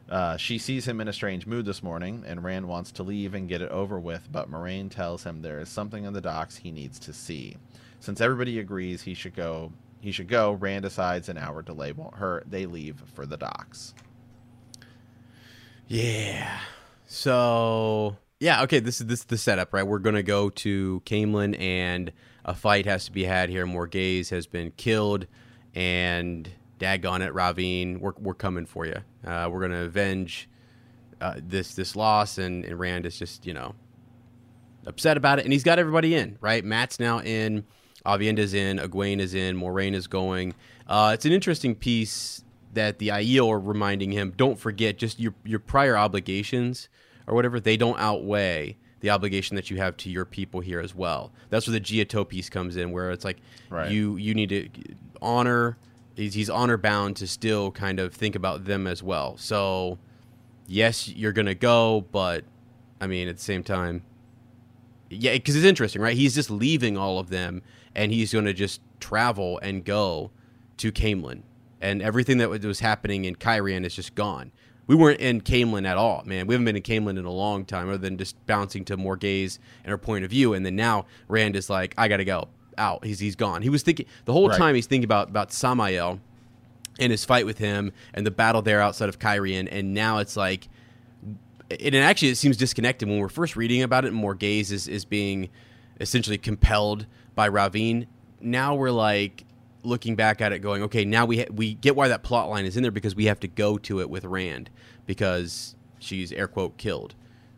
Speaker 2: Uh, she sees him in a strange mood this morning, and Rand wants to leave and get it over with, but Moiraine tells him there is something in the docks he needs to see. Since everybody agrees he should go, he should go. Rand decides an hour delay won't hurt. They leave for the docks.
Speaker 1: Yeah. So yeah, okay, this is this is the setup, right? We're gonna go to Caemlyn and a fight has to be had here. Morgase has been killed and daggone it, Rahvin, we're, we're coming for you. Uh, we're gonna avenge uh, this this loss and, and Rand is just, you know, upset about it. And he's got everybody in, right? Matt's now in, Aviendha's in, Egwene is in, Moiraine is going. Uh, it's an interesting piece that the Aiel are reminding him, don't forget just your your prior obligations or whatever, they don't outweigh the obligation that you have to your people here as well. That's where the ji'e'toh piece comes in, where it's like right. you you need to honor. He's, he's honor bound to still kind of think about them as well. So, yes, you're gonna go, but I mean, at the same time, yeah, because it's interesting, right? He's just leaving all of them, and he's gonna just travel and go to Caemlyn, and everything that was happening in Cairhien is just gone we weren't in Caemlyn at all, man. We haven't been in Caemlyn in a long time, other than just bouncing to Morgase and her point of view. And then now Rand is like, I gotta go out. He's he's gone. He was thinking the whole right. time he's thinking about about Samael and his fight with him and the battle there outside of Cairhien. And now it's like, and actually it seems disconnected when we're first reading about it. Morgase is is being essentially compelled by Rahvin. Now we're like looking back at it, going, okay, now we ha- we get why that plot line is in there because we have to go to it with Rand because she's air quote killed.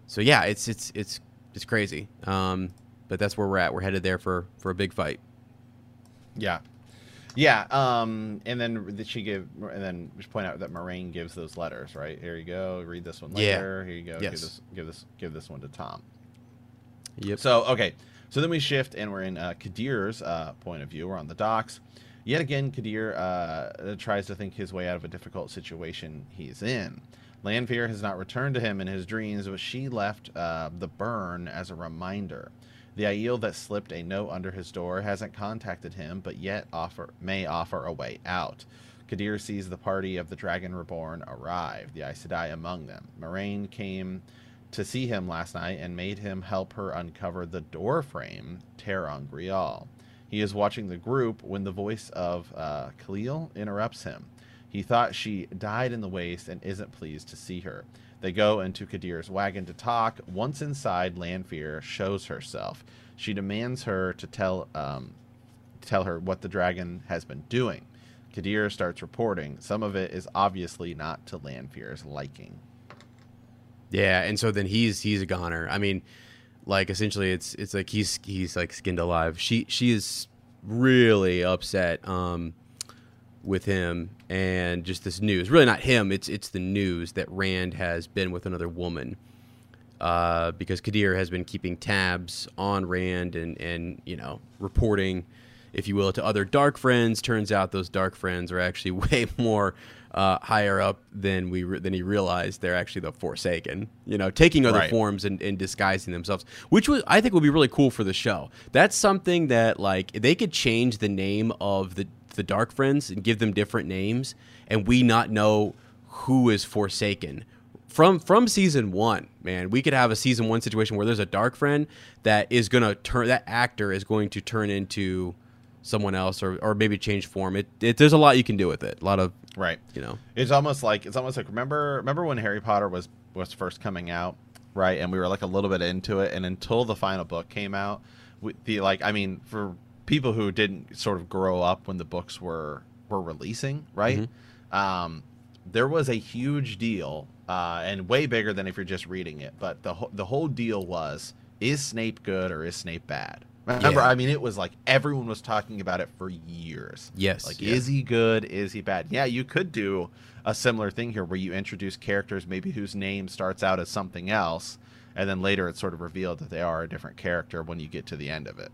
Speaker 1: So yeah, it's it's it's it's crazy. Um, but that's where we're at. We're headed there for for a big fight.
Speaker 2: Yeah, yeah. Um, and then she give and then just point out that Moiraine gives those letters. Right here you go. Read this one later. Yeah. Here you go. Yes. Give this give this give this one to Tom. Yep. So okay. So then we shift and we're in uh, Kadere's uh, point of view. We're on the docks. Yet again, Kadere uh, tries to think his way out of a difficult situation he's in. Lanfear has not returned to him in his dreams, but she left uh, the burn as a reminder. The Aiel that slipped a note under his door hasn't contacted him, but yet offer may offer a way out. Kadere sees the party of the Dragon Reborn arrive, the Aes Sedai among them. Moiraine came to see him last night and made him help her uncover the door frame ter'angreal. He is watching the group when the voice of uh, Keille interrupts him. He thought she died in the waste and isn't pleased to see her. They go into Kadere's wagon to talk. Once inside, Lanfear shows herself. She demands her to tell um, tell her what the dragon has been doing. Kadere starts reporting. Some of it is obviously not to Lanfear's liking.
Speaker 1: Yeah, and so then he's he's a goner. I mean, like essentially, it's it's like he's he's like skinned alive. She she is really upset um, with him and just this news. Really, not him. It's it's the news that Rand has been with another woman. Uh, because Kadere has been keeping tabs on Rand and and you know reporting, if you will, to other dark friends. Turns out those dark friends are actually way more uh, higher up than we re- than he realized. They're actually the Forsaken, you know, taking other
Speaker 2: Right.
Speaker 1: forms and, and disguising themselves, which was I think would be really cool for the show. That's something that like they could change the name of the the Dark Friends and give them different names, and we not know who is Forsaken. From from season one, man, we could have a season one situation where there's a dark friend that is gonna turn that actor is going to turn into someone else or, or maybe change form. It, it there's a lot you can do with it. A lot of
Speaker 2: Right.
Speaker 1: you know.
Speaker 2: It's almost like it's almost like remember remember when Harry Potter was was first coming out, right? And we were like a little bit into it, and until the final book came out, we, the like I mean for people who didn't sort of grow up when the books were were releasing, right? Um, there was a huge deal, uh, and way bigger than if you're just reading it. But the whole the whole deal was: is Snape good or is Snape bad? Remember,
Speaker 1: Yeah.
Speaker 2: I mean, it was like everyone was talking about it for years.
Speaker 1: Yes,
Speaker 2: Like,
Speaker 1: yeah.
Speaker 2: is he good? Is he bad? Yeah, you could do a similar thing here where you introduce characters maybe whose name starts out as something else, and then later it's sort of revealed that they are a different character when you get to the end of it.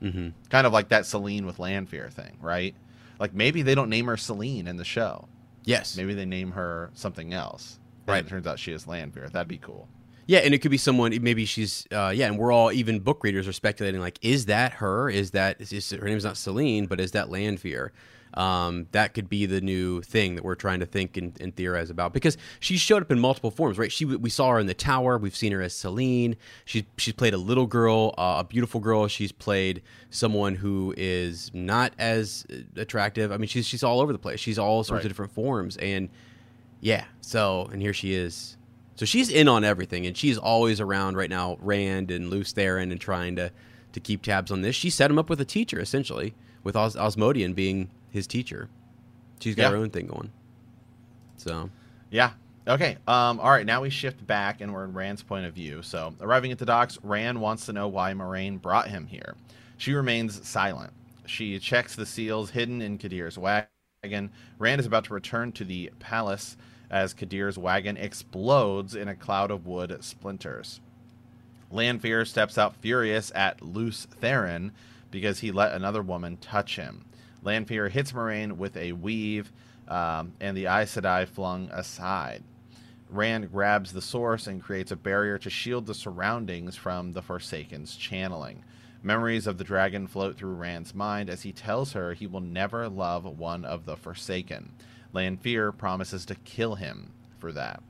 Speaker 1: Mm-hmm.
Speaker 2: Kind of like that Selene with Lanfear thing, right? Like maybe they don't name her Selene in the show.
Speaker 1: Yes.
Speaker 2: Maybe they name her something else. And
Speaker 1: Right.
Speaker 2: It turns out she is Lanfear. That'd be cool.
Speaker 1: Yeah, and it could be someone. Maybe she's. Uh, yeah, and we're all even book readers are speculating like, is that her? Is that is, is her name's not Selene, but is that Lanfear? Um, that could be the new thing that we're trying to think and, and theorize about because she showed up in multiple forms, right? She we saw her in the tower. We've seen her as Selene. She's she's played a little girl, uh, a beautiful girl. She's played someone who is not as uh, attractive. I mean, she's she's all over the place. She's all sorts
Speaker 2: Right.
Speaker 1: of different forms, and yeah. So and here she is. So she's in on everything, and she's always around right now, Rand and Lews Therin, and trying to to keep tabs on this. She set him up with a teacher, essentially, with Os- Asmodean being his teacher. She's got
Speaker 2: Yeah.
Speaker 1: her own thing going. So
Speaker 2: Yeah. Okay. Um, all right. Now we shift back and we're in Rand's point of view. So, arriving at the docks, Rand wants to know why Moiraine brought him here. She remains silent. She checks the seals hidden in Kadere's wagon. Rand is about to return to the palace as Kadere's wagon explodes in a cloud of wood splinters. Lanfear steps out furious at Lews Therin because he let another woman touch him. Lanfear hits Moiraine with a weave, um, and the Aes Sedai flung aside. Rand grabs the source and creates a barrier to shield the surroundings from the Forsaken's channeling. Memories of the dragon float through Rand's mind as he tells her he will never love one of the Forsaken. Lanfear promises to kill him for that.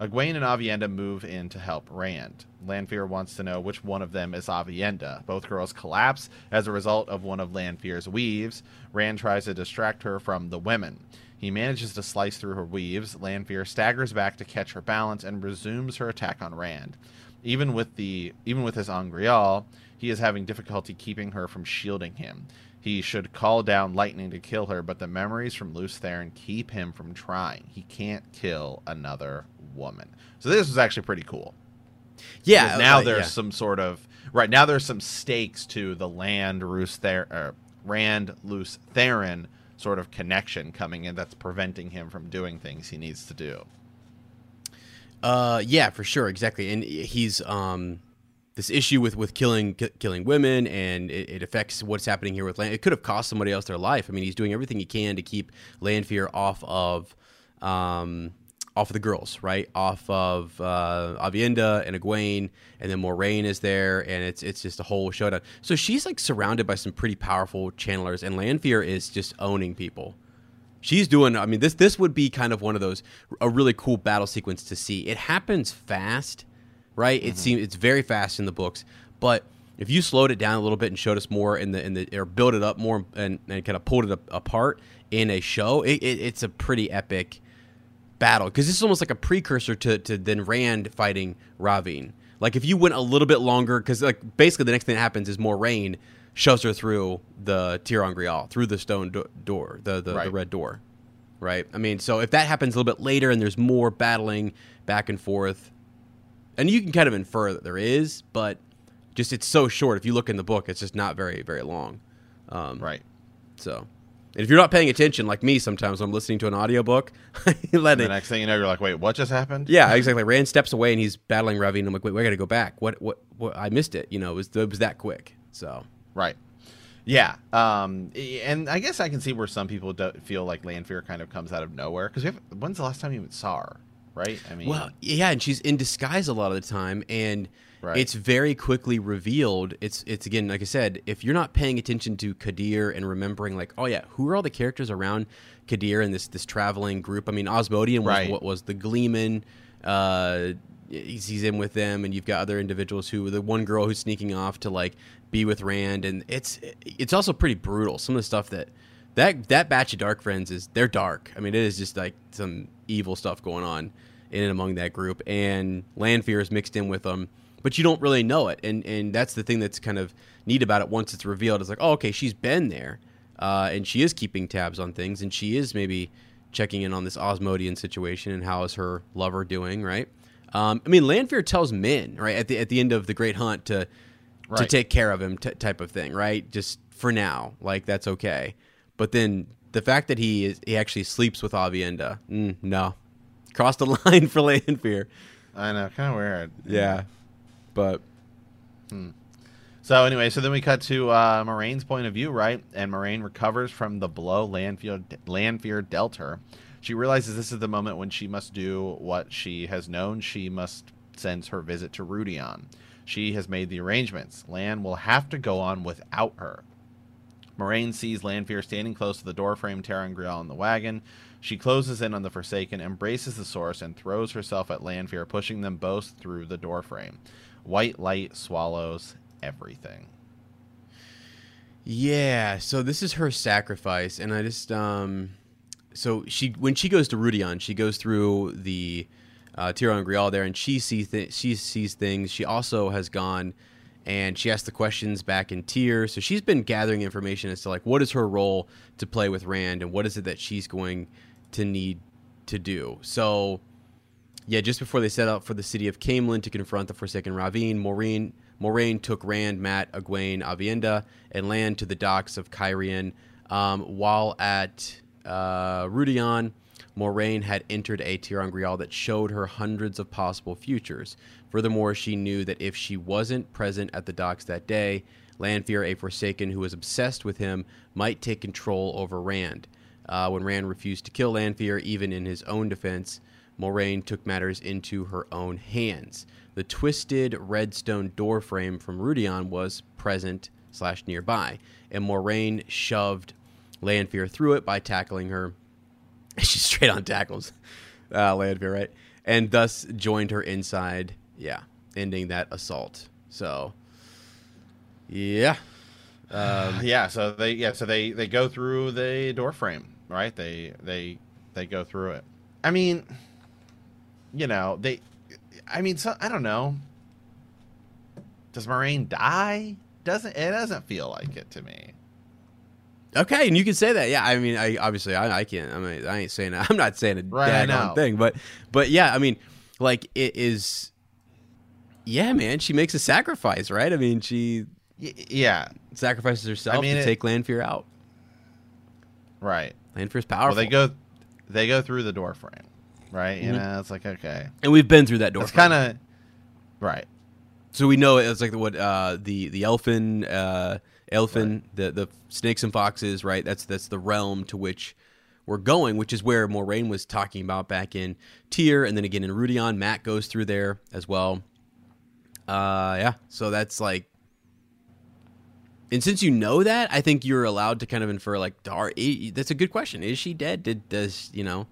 Speaker 2: Egwene and Aviendha move in to help Rand. Lanfear wants to know which one of them is Aviendha. Both girls collapse as a result of one of Lanfear's weaves. Rand tries to distract her from the women. He manages to slice through her weaves. Lanfear staggers back to catch her balance and resumes her attack on Rand. Even with the even with his Angreal, he is having difficulty keeping her from shielding him. He should call down lightning to kill her, but the memories from Lews Therin keep him from trying. He can't kill another woman. So this was actually pretty cool.
Speaker 1: yeah,
Speaker 2: Because now
Speaker 1: uh,
Speaker 2: there's
Speaker 1: yeah.
Speaker 2: some sort of right now there's some stakes to the land Roose Ther- er, Rand Lews Therin sort of connection coming in that's preventing him from doing things he needs to do.
Speaker 1: Uh, yeah, for sure, exactly. And he's um, this issue with with killing ki- killing women, and it, it affects what's happening here with Land. It could have cost somebody else their life. I mean, he's doing everything he can to keep Lanfear off of um, off of the girls, right? Off of uh, Aviendha and Egwene, and then Moiraine is there, and it's it's just a whole showdown. So she's like surrounded by some pretty powerful channelers, and Lanfear is just owning people she's doing i mean this this would be kind of one of those a really cool battle sequence to see it happens fast right?
Speaker 2: Mm-hmm.
Speaker 1: It seems it's very fast in the books, but if you slowed it down a little bit and showed us more in the in the or built it up more and, and kind of pulled it up, apart in a show, it, it, it's a pretty epic battle because this is almost like a precursor to to then Rand fighting Rahvin. Like if you went a little bit longer, because like basically the next thing that happens is Moiraine shoves her through the ter'angreal through the stone do- door, the the, the red door, right? I mean, so if that happens a little bit later and there's more battling back and forth, and you can kind of infer that there is, but just it's so short. If you look in the book, it's just not very very long. Um,
Speaker 2: Right.
Speaker 1: So, and if you're not paying attention, like me, sometimes when I'm listening to an audiobook, I let
Speaker 2: And the
Speaker 1: it.
Speaker 2: next thing you know, you're like, wait, what just happened?
Speaker 1: Yeah, exactly. Rand steps away and he's battling Ravi, and I'm like, wait, we got to go back. What, what, what? I missed it. You know, it was, it was that quick. So,
Speaker 2: Right. Yeah. Um, and I guess I can see where some people do feel like Lanfear kind of comes out of nowhere. Because when's the last time you even saw her? Right. I mean,
Speaker 1: well, yeah, and she's in disguise a lot of the time, and
Speaker 2: Right.
Speaker 1: it's very quickly revealed. It's, it's again, like I said, if you're not paying attention to Kadere and remembering, like, oh yeah, who are all the characters around Kadere and this this traveling group? I mean, Asmodean was
Speaker 2: Right.
Speaker 1: what was the Gleeman. Uh, he's, he's in with them, and you've got other individuals who the one girl who's sneaking off to like be with Rand, and it's it's also pretty brutal. Some of the stuff that that that batch of Dark Friends is they're dark. I mean, it is just like some evil stuff going on in and among that group, and Lanfear is mixed in with them, but you don't really know it, and and that's the thing that's kind of neat about it. Once it's revealed, it's like, oh, okay, she's been there, uh, and she is keeping tabs on things, and she is maybe checking in on this Asmodean situation and how is her lover doing, right? Um, I mean, Lanfear tells Min right at the at the end of the Great Hunt to to take care of him, t- type of thing, right? Just for now, like that's okay. But then the fact that he is he actually sleeps with Aviendha, mm, no, crossed the line for Lanfear.
Speaker 2: I know, kind of weird.
Speaker 1: Yeah, but
Speaker 2: So anyway, so then we cut to uh, Moiraine's point of view, right? And Moiraine recovers from the blow Lanfear, Lanfear dealt her. She realizes this is the moment when she must do what she has known she must since her visit to Rhuidean. She has made the arrangements. Lan will have to go on without her. Moiraine sees Lanfear standing close to the doorframe ter'angreal in the wagon. She closes in on the Forsaken, embraces the source, and throws herself at Lanfear, pushing them both through the doorframe. White light swallows everything.
Speaker 1: Yeah, so this is her sacrifice, and I just um, so she when she goes to Rhuidean, she goes through the uh, ter'angreal there, and she sees th- she sees things. She also has gone and she asked the questions back in Tyr, so she's been gathering information as to like what is her role to play with Rand, and what is it that she's going to need to do. So yeah, just before they set out for the city of Caemlyn to confront the Forsaken Rahvin, Maureen Moiraine took Rand, Matt, Egwene, Aviendha, and Lan to the docks of Cairhien. Um, while at uh, Rhuidean, Moiraine had entered a ter'angreal that showed her hundreds of possible futures. Furthermore, she knew that if she wasn't present at the docks that day, Lanfear, a Forsaken who was obsessed with him, might take control over Rand. Uh, when Rand refused to kill Lanfear, even in his own defense, Moiraine took matters into her own hands. The twisted redstone doorframe from Rhuidean was present slash nearby, and Moiraine shoved Lanfear through it by tackling her. She straight on tackles uh, Lanfear, right? And thus joined her inside. Yeah, ending that assault. So, yeah. Um,
Speaker 2: yeah, so they yeah, so they they go through the door frame, right? They they they go through it. I mean, you know, they I mean, so I don't know. Does Moiraine die? Doesn't it doesn't feel like it to me.
Speaker 1: Okay, and you can say that. Yeah, I mean, I obviously I, I can't. I mean, I ain't saying that. I'm not saying a
Speaker 2: Right,
Speaker 1: thing, but but yeah, I mean, like it is. Yeah, man, she makes a sacrifice, right? I mean, she
Speaker 2: Y- yeah,
Speaker 1: sacrifices herself
Speaker 2: I mean,
Speaker 1: to
Speaker 2: it-
Speaker 1: take Lanfear out.
Speaker 2: right.
Speaker 1: Lanfear's
Speaker 2: Well,
Speaker 1: powerful.
Speaker 2: they go they go through the door frame, right? You
Speaker 1: Mhm.
Speaker 2: know, it's like okay.
Speaker 1: and we've been through that door.
Speaker 2: It's kind of right.
Speaker 1: so we know it's like what uh, the the Aelfinn uh, Aelfinn the the snakes and foxes, right? That's that's the realm to which we're going, which is where Moiraine was talking about back in Tyr, and then again in Rhuidean. Matt goes through there as well. Uh, yeah, so that's like, and since you know that, I think you're allowed to kind of infer like, Dar. That's a good question. Is she dead? Did does you know?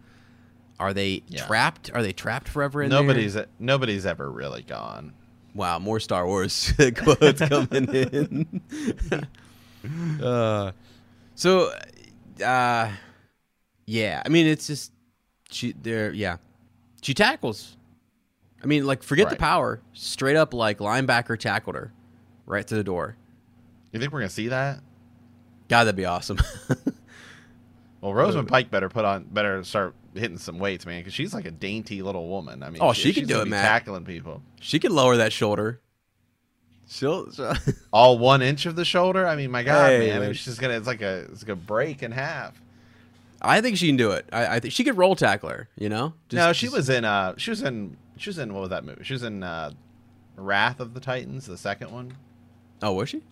Speaker 1: Are they
Speaker 2: Yeah.
Speaker 1: trapped? Are they trapped forever in there?
Speaker 2: Nobody's nobody's ever really gone.
Speaker 1: Wow, more Star Wars quotes coming in. uh, so, uh, yeah, I mean, it's just she. There, yeah, she tackles. I mean, like, forget the power. Straight up, like linebacker tackled her right to the door.
Speaker 2: You think we're gonna see that?
Speaker 1: God, that'd be awesome.
Speaker 2: Well, Rosamund Pike better put on better start hitting some weights, man, because she's like a dainty little woman. I mean,
Speaker 1: Oh, she can
Speaker 2: she's
Speaker 1: do it, Matt.
Speaker 2: Tackling people,
Speaker 1: she could lower that shoulder. She'll. she'll
Speaker 2: all one inch of the shoulder. I mean, my God,
Speaker 1: Hey,
Speaker 2: man, I
Speaker 1: man.
Speaker 2: mean, she's gonna. It's like a it's like a break in half.
Speaker 1: I think she can do it. I, I think she could roll tackle her. You know. Just-
Speaker 2: no, she
Speaker 1: just-
Speaker 2: was in. Uh, she was in. She was in. What was that movie? She was in uh, Wrath of the Titans, the second one.
Speaker 1: Oh, was she?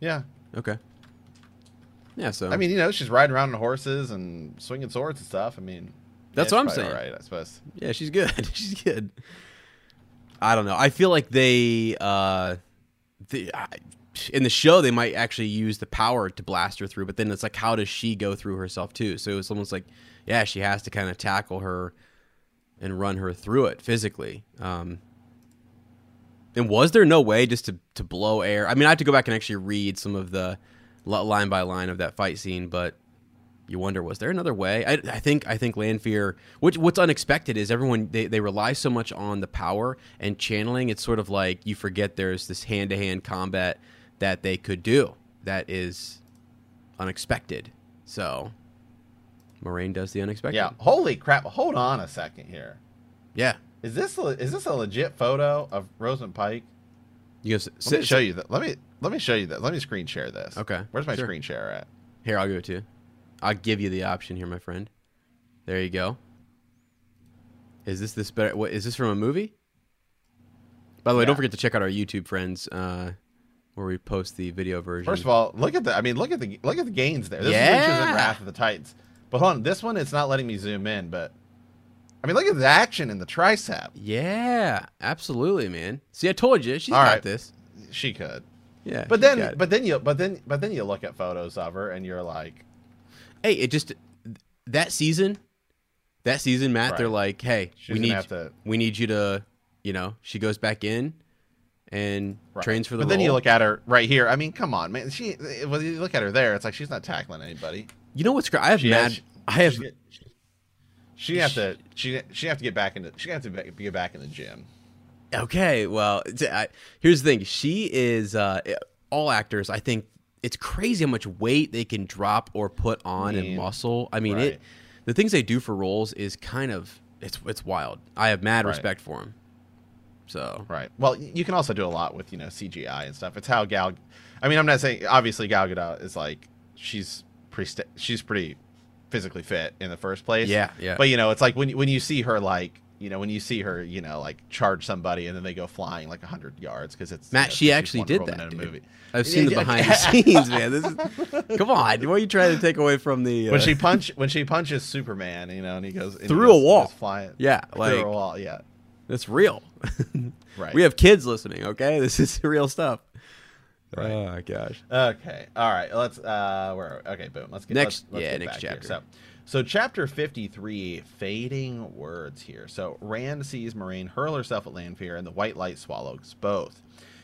Speaker 2: Yeah,
Speaker 1: Okay. Yeah. So
Speaker 2: I mean, you know, she's riding around on horses and swinging swords and stuff. I mean,
Speaker 1: That's
Speaker 2: yeah,
Speaker 1: what I'm saying.
Speaker 2: all Right, I suppose.
Speaker 1: Yeah, she's good. she's good. I don't know. I feel like they, uh, the, I, in the show, they might actually use the power to blast her through, but then it's like, how does she go through herself too? So it's almost like, yeah, she has to kind of tackle her and run her through it physically. Um, and was there no way just to, to blow air? I mean, I have to go back and actually read some of the line by line of that fight scene, but you wonder was there another way i, I think i think lanfear which what's unexpected is everyone they, they rely so much on the power and channeling it's sort of like you forget there's this hand-to-hand combat that they could do that is unexpected so moiraine does the unexpected
Speaker 2: Yeah. Holy crap! Hold on a second here.
Speaker 1: yeah
Speaker 2: Is this a, is this a legit photo of Rosamund Pike?
Speaker 1: you guys
Speaker 2: Let me show you that. Let me let me show you that. Let me screen share this.
Speaker 1: Okay,
Speaker 2: Where's my
Speaker 1: sure.
Speaker 2: screen share at?
Speaker 1: here i'll give it to you i'll give you the option here my friend there you go is this this better what is this from a movie by the way don't forget to check out our youtube friends uh where we post the video version
Speaker 2: First of all, look at the. I mean, look at the look at the gains there. This is when she was in
Speaker 1: Yeah.
Speaker 2: Wrath of the Titans. But hold on, this one it's not letting me zoom in. But I mean, look at the action in the tricep.
Speaker 1: yeah absolutely man see i told you she's
Speaker 2: All
Speaker 1: got
Speaker 2: right.
Speaker 1: this
Speaker 2: She could.
Speaker 1: yeah
Speaker 2: But then, but then you, but then, but then you look at photos of her and you're like,
Speaker 1: hey it just that season that season matt they're like hey
Speaker 2: She's
Speaker 1: we need
Speaker 2: have to-
Speaker 1: we need you to you know she goes back in and
Speaker 2: right.
Speaker 1: trains for the
Speaker 2: But then you look at her right here. I mean, come on, man. She. When you look at her there, it's like she's not tackling anybody.
Speaker 1: You know what's great i have
Speaker 2: She
Speaker 1: mad
Speaker 2: has-
Speaker 1: i have
Speaker 2: She, she have to. She she have to get back into. She have to be- get back in the gym.
Speaker 1: Okay, well, I, here's the thing. She is uh, all actors. I think it's crazy how much weight they can drop or put on and muscle. I mean,
Speaker 2: Right.
Speaker 1: it. The things they do for roles is kind of it's it's wild. I have mad
Speaker 2: Right.
Speaker 1: respect for them. So
Speaker 2: Right. Well, you can also do a lot with you know CGI and stuff. It's how Gal. I mean, I'm not saying obviously Gal Gadot is like she's pretty sta she's pretty physically fit in the first place.
Speaker 1: Yeah, yeah.
Speaker 2: But you know, it's like when you- when you see her like you know when you see her you know like charge somebody and then they go flying like hundred yards because it's
Speaker 1: Matt,
Speaker 2: you know,
Speaker 1: she actually did that,
Speaker 2: in a
Speaker 1: dude.
Speaker 2: movie.
Speaker 1: I've seen the behind the scenes, man. This is come on. What are you trying to take away from the uh,
Speaker 2: When she punch when she punches Superman, you know, and he goes and he
Speaker 1: Through
Speaker 2: goes-
Speaker 1: a wall.
Speaker 2: flying.
Speaker 1: Yeah,
Speaker 2: through a wall. Yeah.
Speaker 1: It's real.
Speaker 2: Right.
Speaker 1: We have kids listening. Okay, this is real stuff.
Speaker 2: Right.
Speaker 1: Oh gosh.
Speaker 2: Okay. All right. Let's uh where okay, boom. Let's get
Speaker 1: Next-
Speaker 2: let's, let's
Speaker 1: yeah,
Speaker 2: get
Speaker 1: next
Speaker 2: back here.
Speaker 1: chapter.
Speaker 2: So so chapter 53 fading words here. So Rand sees Moiraine hurl herself at Lanfear and the white light swallows both.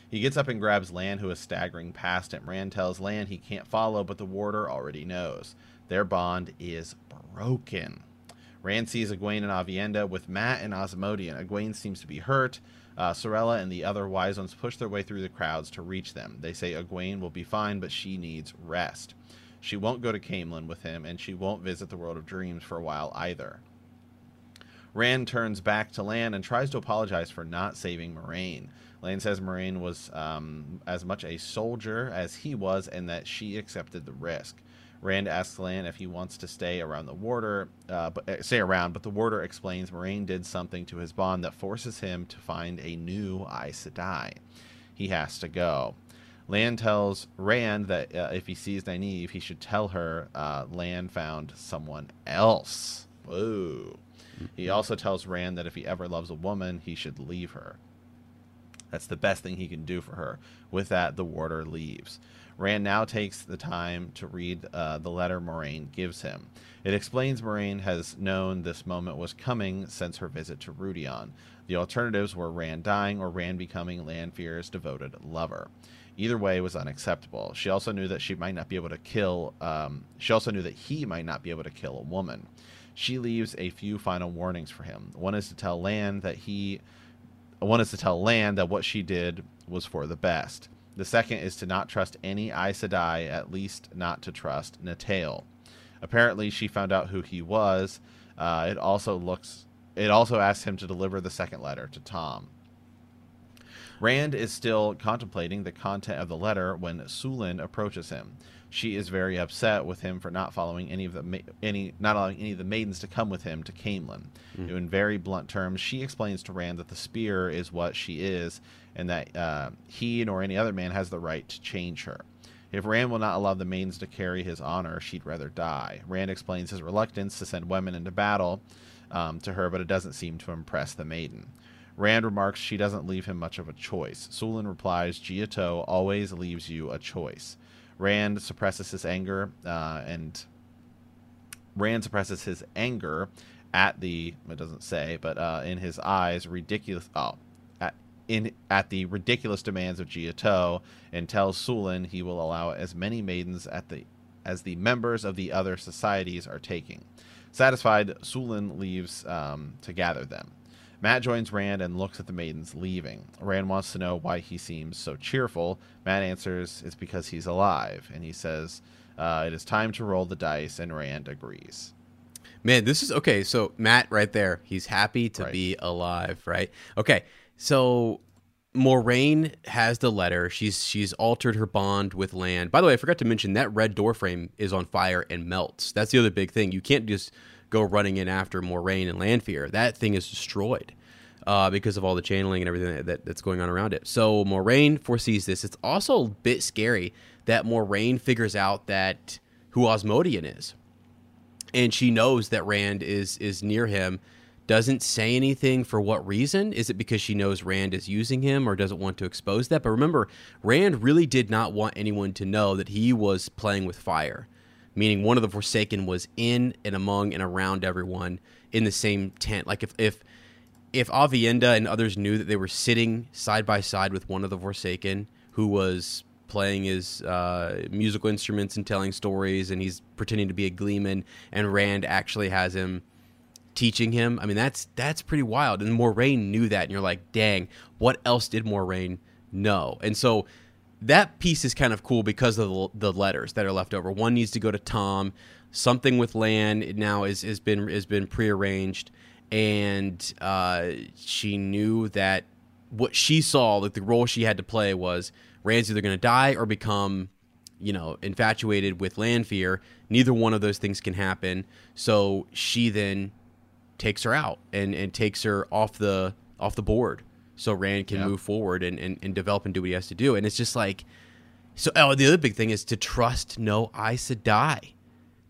Speaker 2: He gets up and grabs Lan who is staggering past him. Rand tells Lan he can't follow but the warder already knows. Their bond is broken. Rand sees Egwene and Aviendha with Matt and Asmodean. Egwene seems to be hurt. Uh, Sorella and the other wise ones push their way through the crowds to reach them. They say Egwene will be fine, but she needs rest. She won't go to Caemlyn with him, and she won't visit the World of Dreams for a while either. Rand turns back to Lan and tries to apologize for not saving Moiraine. Lan says Moiraine was um, as much a soldier as he was and that she accepted the risk. Rand asks Lan if he wants to stay around the warder, uh, but uh, stay around, but the warder explains Moiraine did something to his bond that forces him to find a new Aes Sedai. He has to go. Lan tells Rand that uh, if he sees Nynaeve, he should tell her uh, Lan found someone else. Whoa. He also tells Rand that if he ever loves a woman, he should leave her. That's the best thing he can do for her. With that, the warder leaves. Rand now takes the time to read uh, the letter Moiraine gives him. It explains Moiraine has known this moment was coming since her visit to Rhuidean. The alternatives were Rand dying or Rand becoming Lanfear's devoted lover. Either way was unacceptable. She also knew that she might not be able to kill. Um, she also knew that he might not be able to kill a woman. She leaves a few final warnings for him. One is to tell Lan that he. One is to tell Lan that what she did was for the best. The second is to not trust any Aes Sedai, at least not to trust Natael. Apparently, she found out who he was. Uh, it also looks. It also asks him to deliver the second letter to Tom. Rand is still contemplating the content of the letter when Sulin approaches him. She is very upset with him for not following any of the ma- any not allowing any of the maidens to come with him to Caemlyn. Mm. In very blunt terms, she explains to Rand that the spear is what she is, and that uh, he nor any other man has the right to change her. If Rand will not allow the maidens to carry his honor, she'd rather die. Rand explains his reluctance to send women into battle um, to her, but it doesn't seem to impress the maiden. Rand remarks she doesn't leave him much of a choice. Sulin replies, ji'e'toh always leaves you a choice. Rand suppresses his anger, uh, and Rand suppresses his anger at the it doesn't say, but uh, in his eyes, ridiculous. Oh, in at the ridiculous demands of ji'e'toh, and tells Sulin he will allow as many maidens at the as the members of the other societies are taking. Satisfied, Sulin leaves um, to gather them. Matt joins Rand and looks at the maidens leaving. Rand wants to know why he seems so cheerful. Matt answers it's because he's alive, and he says uh, it is time to roll the dice, and Rand agrees.
Speaker 1: Man, this is okay. So Matt, right there, he's happy to right. be alive, right? Okay, so Moiraine has the letter. She's she's altered her bond with Lan. By the way, I forgot to mention that red door frame is on fire and melts. That's the other big thing. You can't just go running in after Moiraine and Lanfear. That thing is destroyed uh, because of all the channeling and everything that, that, that's going on around it. So Moiraine foresees this. It's also a bit scary that Moiraine figures out that who Asmodean is, and she knows that Rand is is near him. Doesn't say anything for what reason. Is it because she knows Rand is using him or doesn't want to expose that? But remember, Rand really did not want anyone to know that he was playing with fire meaning one of the Forsaken was in and among and around everyone in the same tent. Like if if if Aviendha and others knew that they were sitting side by side with one of the Forsaken who was playing his uh, musical instruments and telling stories, and he's pretending to be a gleeman, and Rand actually has him teaching him. I mean, that's that's pretty wild. And Moiraine knew that, and you're like, dang, what else did Moiraine know? And so that piece is kind of cool because of the, letters that are left over. One needs to go to Tom. Something with Lan now is has been has been prearranged, and uh, she knew that what she saw, like the role she had to play, was Rand's either going to die or become, you know, infatuated with Lanfear. Neither one of those things can happen. So she then takes her out and, and takes her off the off the board so Rand can yeah. move forward and, and, and develop and do what he has to do. And it's just like, so oh, the other big thing is to trust no Aes Sedai.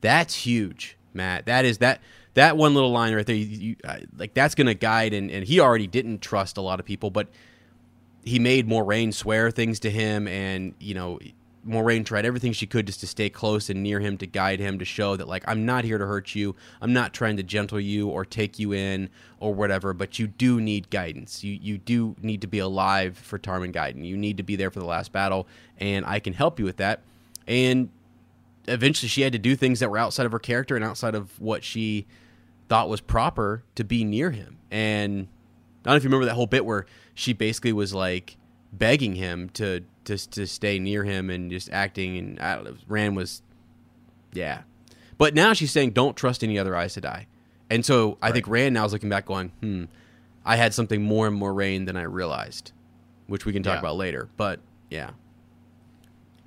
Speaker 1: That's huge, Matt. That is that that one little line right there. You, you, uh, like that's going to guide, and, and he already didn't trust a lot of people, but he made Moiraine swear things to him, and you know Moiraine tried everything she could just to stay close and near him to guide him to show that like I'm not here to hurt you. I'm not trying to gentle you or take you in or whatever, but you do need guidance. You you do need to be alive for Tarmon Gai'don. You need to be there for the last battle and I can help you with that. And eventually she had to do things that were outside of her character and outside of what she thought was proper to be near him. And I don't know if you remember that whole bit where she basically was like begging him to to to stay near him and just acting and I don't know. Rand was, yeah, but now she's saying don't trust any other Aes Sedai, and so I right. think Rand now is looking back going, hmm, I had something more and Moiraine than I realized, which we can talk yeah. about later. But yeah,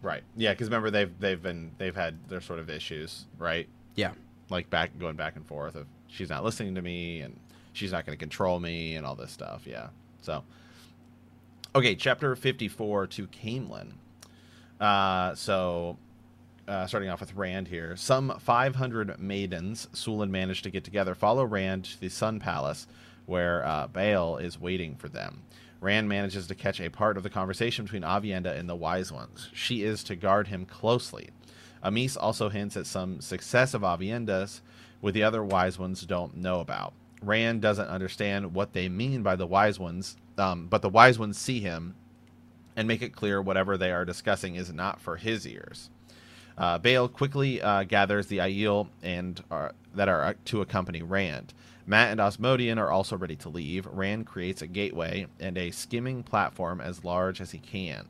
Speaker 2: right, yeah, because remember they've they've been they've had their sort of issues, right?
Speaker 1: Yeah,
Speaker 2: like back going back and forth of she's not listening to me and she's not going to control me and all this stuff. Yeah, so Okay, chapter 54 to Caemlyn. Uh, so, uh, starting off with Rand here. Some 500 maidens Sulin managed to get together follow Rand to the Sun Palace, where uh, Bael is waiting for them. Rand manages to catch a part of the conversation between Aviendha and the Wise Ones. She is to guard him closely. Amys also hints at some success of Aviendha's, with the other Wise Ones don't know about. Rand doesn't understand what they mean by the Wise Ones, um, but the Wise Ones see him and make it clear whatever they are discussing is not for his ears. Uh, Bael quickly uh, gathers the Aiel and uh, that are to accompany Rand. Mat and Asmodean are also ready to leave. Rand creates a gateway and a skimming platform as large as he can.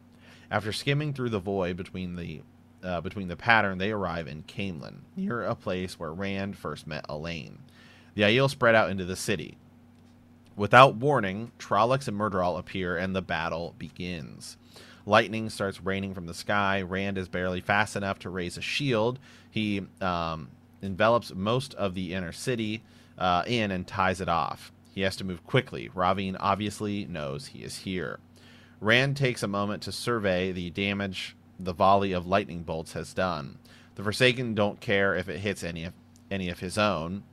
Speaker 2: After skimming through the void between the uh, between the pattern, they arrive in Caemlyn, near a place where Rand first met Elayne. The Aiel spread out into the city. Without warning, Trollocs and Myrddraal appear and the battle begins. Lightning starts raining from the sky. Rand is barely fast enough to raise a shield. He um, envelops most of the inner city uh, in and ties it off. He has to move quickly. Rahvin obviously knows he is here. Rand takes a moment to survey the damage the volley of lightning bolts has done. The Forsaken don't care if it hits any of any of his own.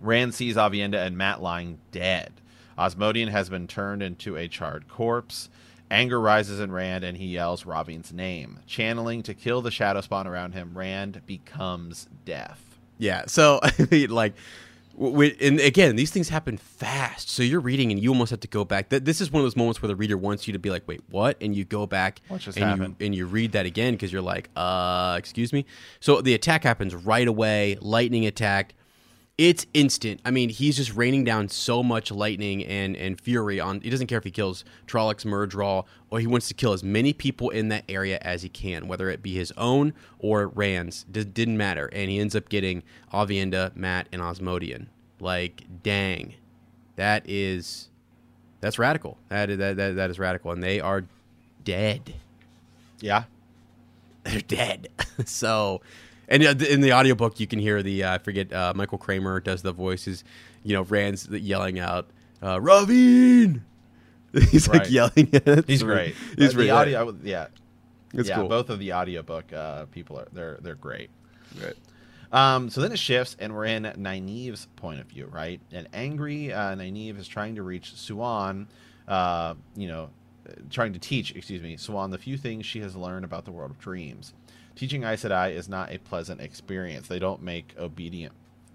Speaker 2: Rand sees Aviendha and Mat lying dead. Asmodean has been turned into a charred corpse. Anger rises in Rand and he yells Rahvin's name. Channeling to kill the shadow spawn around him, Rand becomes death.
Speaker 1: Yeah. So I mean, like, we, and again, these things happen fast. So you're reading, and you almost have to go back. This is one of those moments where the reader wants you to be like, "Wait, what?" And you go back and you and you read that again because you're like, "Uh, excuse me." So the attack happens right away. Lightning attack. It's instant. I mean, he's just raining down so much lightning and, and fury on. He doesn't care if he kills Trollocs, Myrddraal, or he wants to kill as many people in that area as he can, whether it be his own or Rand's. D- didn't matter. And he ends up getting Aviendha, Matt, and Asmodean. Like, dang, that is that's radical. That is, that, that that is radical, and they are dead.
Speaker 2: Yeah.
Speaker 1: They're dead. so, and in the audiobook, you can hear the uh, I forget uh, Michael Kramer does the voices. You know, Rand's yelling out, uh, "Rahvin!" He's like yelling at.
Speaker 2: He's great.
Speaker 1: He's
Speaker 2: Uh,
Speaker 1: really
Speaker 2: the audio yeah.
Speaker 1: It's
Speaker 2: yeah,
Speaker 1: cool.
Speaker 2: both of the audiobook uh, people are they're they're great.
Speaker 1: Right.
Speaker 2: Um, so then it shifts, and we're in Nynaeve's point of view, right? And angry uh, Nynaeve is trying to reach Siuan, uh, you know, trying to teach, excuse me, Siuan the few things she has learned about the world of dreams. Teaching Aes Sedai is not a pleasant experience. They don't make obedient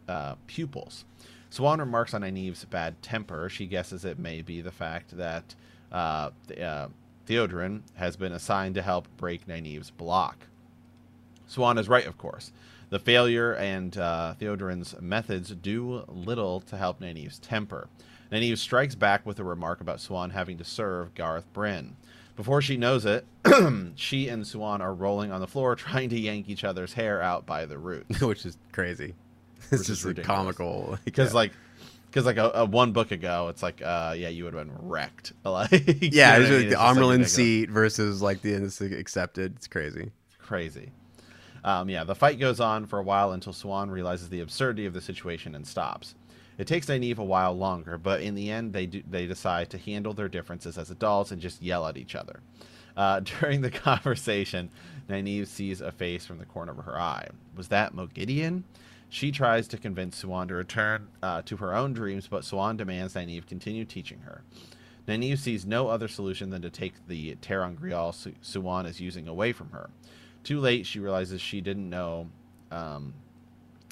Speaker 2: uh, pupils. Siuan remarks on Nynaeve's bad temper. She guesses it may be the fact that uh, uh, Theodrin has been assigned to help break Nynaeve's block. Siuan is right, of course. The failure and uh, methods do little to help Nynaeve's temper. Nynaeve strikes back with a remark about Siuan having to serve Gareth Bryne. Before she knows it, she and Siuan are rolling on the floor trying to yank each other's hair out by the roots.
Speaker 1: Which is crazy. It's
Speaker 2: is
Speaker 1: just
Speaker 2: ridiculous.
Speaker 1: comical.
Speaker 2: Because like, because like a, a one book ago, it's like, uh, yeah, you would have been wrecked. Like, you
Speaker 1: yeah,
Speaker 2: know
Speaker 1: it's
Speaker 2: what I mean?
Speaker 1: the
Speaker 2: like,
Speaker 1: seat versus like the accepted. It's crazy.
Speaker 2: crazy. Um, yeah, the fight goes on for a while until Siuan realizes the absurdity of the situation and stops. It takes Nynaeve a while longer, but in the end, they do, they decide to handle their differences as adults and just yell at each other. Uh, during the conversation, Nynaeve sees a face from the corner of her eye. Was that Moghedien? She tries to convince Siuan to return uh, to her own dreams, but Siuan demands Nynaeve continue teaching her. Nynaeve sees no other solution than to take the ter'angreal Su- Siuan is using away from her. Too late, she realizes she didn't know um,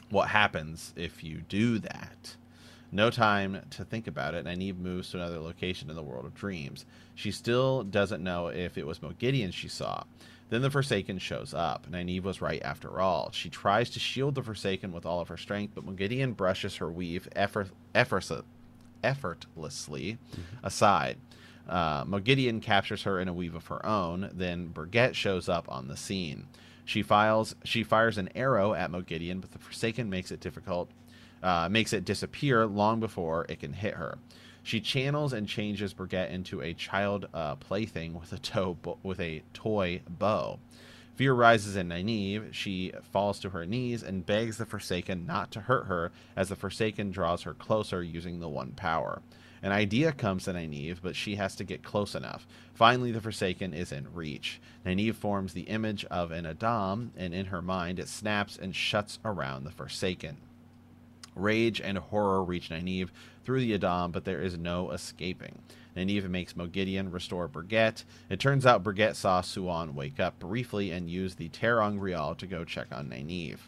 Speaker 2: what happens if you do that. No time to think about it, and Nynaeve moves to another location in the world of dreams. She still doesn't know if it was Moghedien she saw. Then the Forsaken shows up. Nynaeve was right after all. She tries to shield the Forsaken with all of her strength, but Moghedien brushes her weave effort, effort, effortlessly aside. Uh, Moghedien captures her in a weave of her own. Then Birgitte shows up on the scene. She files. She fires an arrow at Moghedien, but the Forsaken makes it difficult. Uh, makes it disappear long before it can hit her. She channels and changes Birgitte into a child uh, plaything with a with a toy bow. Fear rises in Nynaeve. She falls to her knees and begs the Forsaken not to hurt her as the Forsaken draws her closer using the one power. An idea comes to Nynaeve, but she has to get close enough. Finally, the Forsaken is in reach. Nynaeve forms the image of an a'dam, and in her mind it snaps and shuts around the Forsaken. Rage and horror reach Nynaeve through the a'dam, but there is no escaping. Nynaeve makes Moghedien restore Birgitte. It turns out Birgitte saw Siuan wake up briefly and use the ter'angreal to go check on Nynaeve.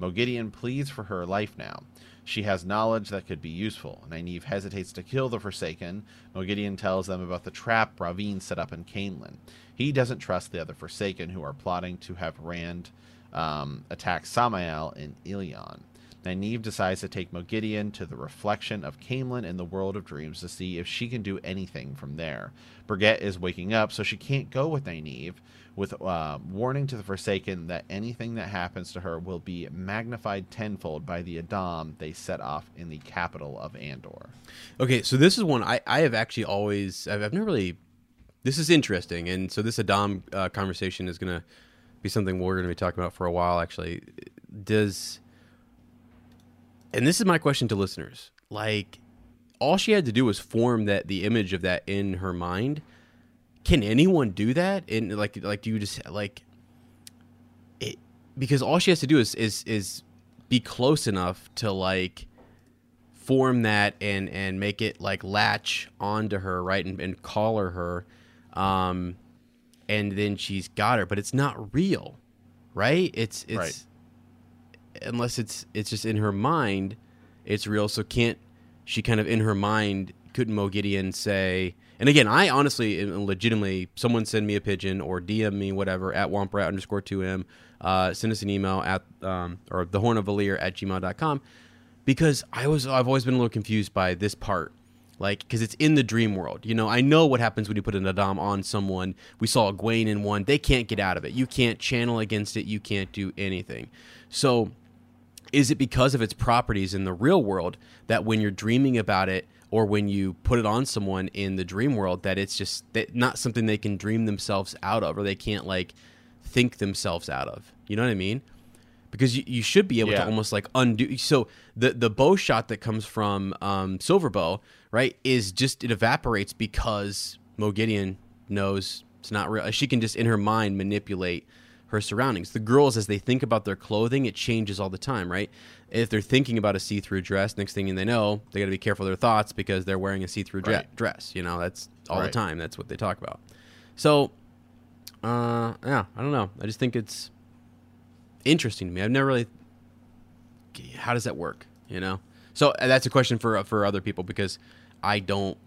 Speaker 2: Moghedien pleads for her life now. She has knowledge that could be useful. Nynaeve hesitates to kill the Forsaken. Moghedien tells them about the trap Rahvin set up in Caemlyn. He doesn't trust the other Forsaken who are plotting to have Rand um, attack Samael in Illian. Nynaeve decides to take Moghedien to the reflection of Caemlyn in the world of dreams to see if she can do anything from there. Birgitte is waking up, so she can't go with Nynaeve, with uh, warning to the Forsaken that anything that happens to her will be magnified tenfold by the a'dam they set off in the capital of Andor.
Speaker 1: Okay, so this is one I, I have actually always I've, I've never really. This is interesting, and so this a'dam uh, conversation is going to be something we're going to be talking about for a while. Actually, does and this is my question to listeners. Like all she had to do was form that the image of that in her mind. Can anyone do that? And like like do you just like it because all she has to do is is is be close enough to like form that and and make it like latch onto her right and, and collar her um and then she's got her. But it's not real right? It's it's
Speaker 2: Right.
Speaker 1: Unless it's it's just in her mind it's real. So can't she kind of in her mind couldn't Moghedien say and again I honestly legitimately someone send me a pigeon or DM me whatever at womprat underscore 2m uh, send us an email at um, or the horn of Valere at gmail.com because I was I've always been a little confused by this part. Like because it's in the dream world you know? I know what happens when you put an a'dam on someone. We saw Egwene in one. They can't get out of it. You can't channel against it. You can't do anything. So is it because of its properties in the real world that when you're dreaming about it or when you put it on someone in the dream world that it's just that not something they can dream themselves out of or they can't like think themselves out of you know what i mean because you, you should be able
Speaker 2: Yeah.
Speaker 1: to almost like undo so the the bow shot that comes from um silver bow right is just it evaporates because Moghedien knows it's not real she can just in her mind manipulate her surroundings the girls as they think about their clothing it changes all the time right if they're thinking about a see-through dress next thing they know they got to be careful of their thoughts because they're wearing a see-through dre-
Speaker 2: Right.
Speaker 1: dress you know that's all the time that's what they talk about so uh yeah i don't know i just think it's interesting to me. I've never really. How does that work? You know. So uh, that's a question for for other people because I don't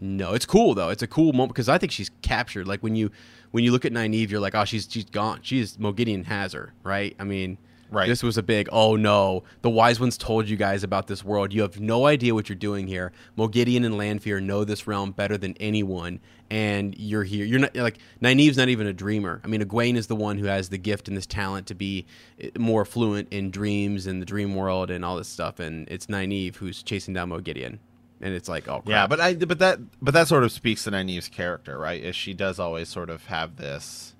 Speaker 1: know. It's cool though. It's a cool moment because I think she's captured. Like when you when you look at Nynaeve, you're like, oh, she's she's gone. She's Moghedien has her, right? I mean.
Speaker 2: Right.
Speaker 1: This was a big, oh no, the wise ones told you guys about this world. You have no idea what you're doing here. Moghedien and Lanfear know this realm better than anyone, and you're here. You're not like Nynaeve's not even a dreamer. I mean, Egwene is the one who has the gift and this talent to be eh, more fluent in dreams and the dream world and all this stuff, and it's Nynaeve who's chasing down Moghedien, and it's like, oh crap.
Speaker 2: Yeah, but I but that but that sort of speaks to Nynaeve's character, right? Is she does always sort of have this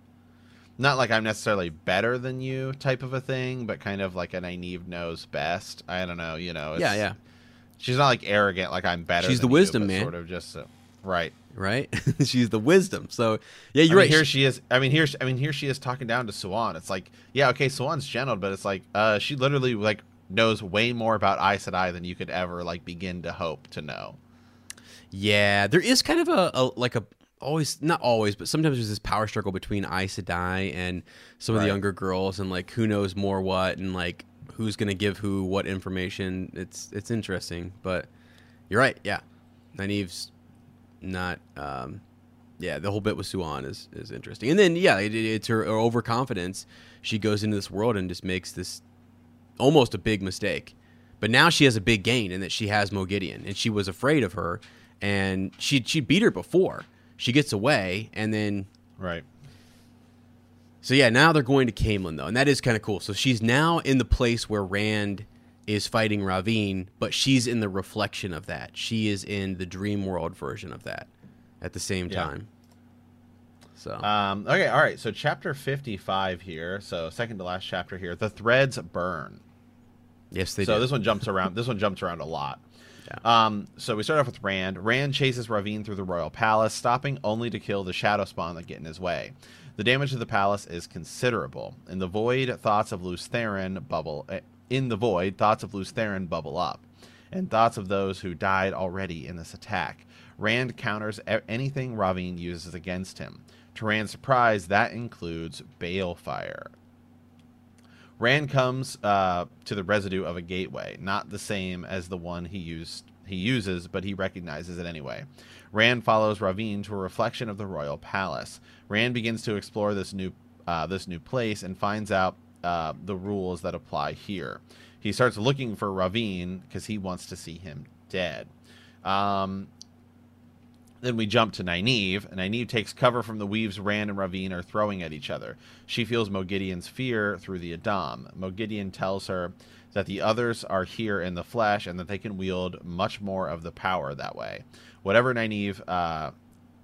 Speaker 2: not like I'm necessarily better than you type of a thing, but kind of like a Nynaeve knows best. I don't know, you know.
Speaker 1: yeah,
Speaker 2: it's-
Speaker 1: yeah,
Speaker 2: She's not like arrogant, like I'm better.
Speaker 1: She's
Speaker 2: than
Speaker 1: the
Speaker 2: you,
Speaker 1: wisdom,
Speaker 2: but
Speaker 1: man.
Speaker 2: Sort of just uh, right.
Speaker 1: right. she's the wisdom. So yeah, you're
Speaker 2: mean,
Speaker 1: right.
Speaker 2: Here she is. I mean, here. I mean, here she is talking down to Siuan. It's like, yeah, okay, Siuan's gentled, but it's like, uh, she literally like knows way more about Aes Sedai than you could ever like begin to hope to know.
Speaker 1: Yeah, there is kind of a, a like a always not always, but sometimes there's this power struggle between Aes Sedai and some of the younger girls, and like who knows more what, and like who's gonna give who what information. It's it's interesting, but you're right. Yeah, Nynaeve's not. Um, yeah, the whole bit with Siuan is is interesting, and then yeah, it, it's her, her overconfidence. She goes into this world and just makes this almost a big mistake. But now she has a big gain in that she has Moghedien, and she was afraid of her, and she she beat her before. She gets away, and then
Speaker 2: Right.
Speaker 1: so yeah, now they're going to Caemlyn though, and that is kind of cool. So she's now in the place where Rand is fighting Rahvin, but she's in the reflection of that. She is in the dream world version of that at the same
Speaker 2: Yeah.
Speaker 1: time. So
Speaker 2: Um, okay, all right. So chapter fifty-five here. So second to last chapter here. The threads burn.
Speaker 1: yes, they do.
Speaker 2: so
Speaker 1: do.
Speaker 2: this one jumps around. This one jumps around a lot. Um, so we start off with Rand. Rand chases Rahvin through the royal palace, stopping only to kill the shadow spawn that get in his way. The damage to the palace is considerable. In the void, thoughts of Lews Therin bubble eh, in the void, thoughts of Lews Therin bubble up, and thoughts of those who died already in this attack. Rand counters anything Rahvin uses against him. To Rand's surprise, that includes Balefire. Rand comes uh, to the residue of a gateway, not the same as the one he used he uses, but he recognizes it anyway. Rand follows Rahvin to a reflection of the royal palace. Rand begins to explore this new uh, this new place and finds out uh, the rules that apply here. He starts looking for Rahvin because he wants to see him dead. Um, then we jump to Nynaeve. Nynaeve takes cover from the weaves Rand and Rahvin are throwing at each other. She feels Moghedien's fear through the a'dam. Moghedien tells her that the others are here in the flesh and that they can wield much more of the power that way. Whatever Nynaeve uh,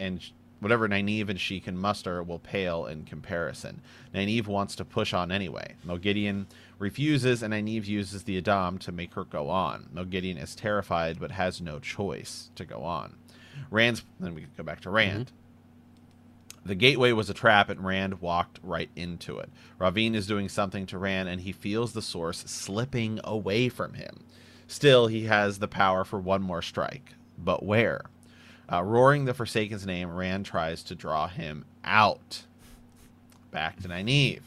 Speaker 2: and whatever Nynaeve and she can muster will pale in comparison. Nynaeve wants to push on anyway. Moghedien refuses, and Nynaeve uses the a'dam to make her go on. Moghedien is terrified but has no choice to go on. Rand's then we could go back to Rand. The gateway was a trap, and Rand walked right into it. Rahvin is doing something to Rand, and he feels the source slipping away from him. Still, he has the power for one more strike. But where? Uh, roaring the Forsaken's name, Rand tries to draw him out. Back to Nynaeve.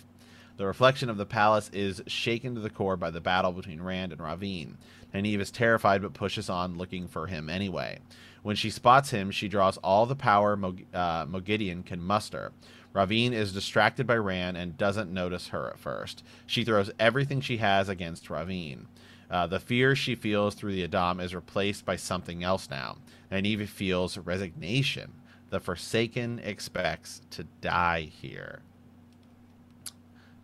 Speaker 2: The reflection of the palace is shaken to the core by the battle between Rand and Rahvin. Nynaeve is terrified but pushes on, looking for him anyway. When she spots him, she draws all the power Mog- uh, Moghedien can muster. Rahvin is distracted by Rand and doesn't notice her at first. She throws everything she has against Rahvin. Uh, the fear she feels through the a'dam is replaced by something else now. Nynaeve feels resignation. The Forsaken expects to die here.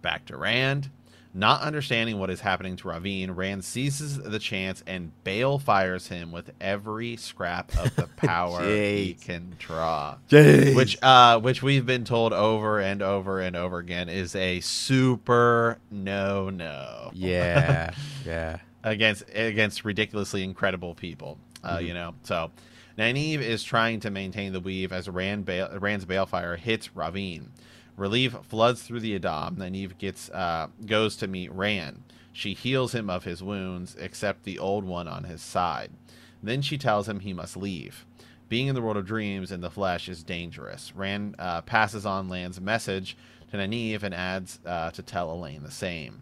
Speaker 2: Back to Rand. Not understanding what is happening to Rahvin, Rand seizes the chance and bale fires him with every scrap of the power he can draw.
Speaker 1: Jeez.
Speaker 2: Which uh which we've been told over and over and over again is a super no no.
Speaker 1: Yeah, yeah.
Speaker 2: against against ridiculously incredible people. Uh, You know, so Nynaeve is trying to maintain the weave as Rand Bale, Rand's balefire hits Rahvin. Relief floods through the a'dam. Nynaeve gets uh, goes to meet Rand. She heals him of his wounds, except the old one on his side. Then she tells him he must leave. Being in the world of dreams in the flesh is dangerous. Rand uh, passes on Lan's message to Nynaeve and adds uh, to tell Elayne the same.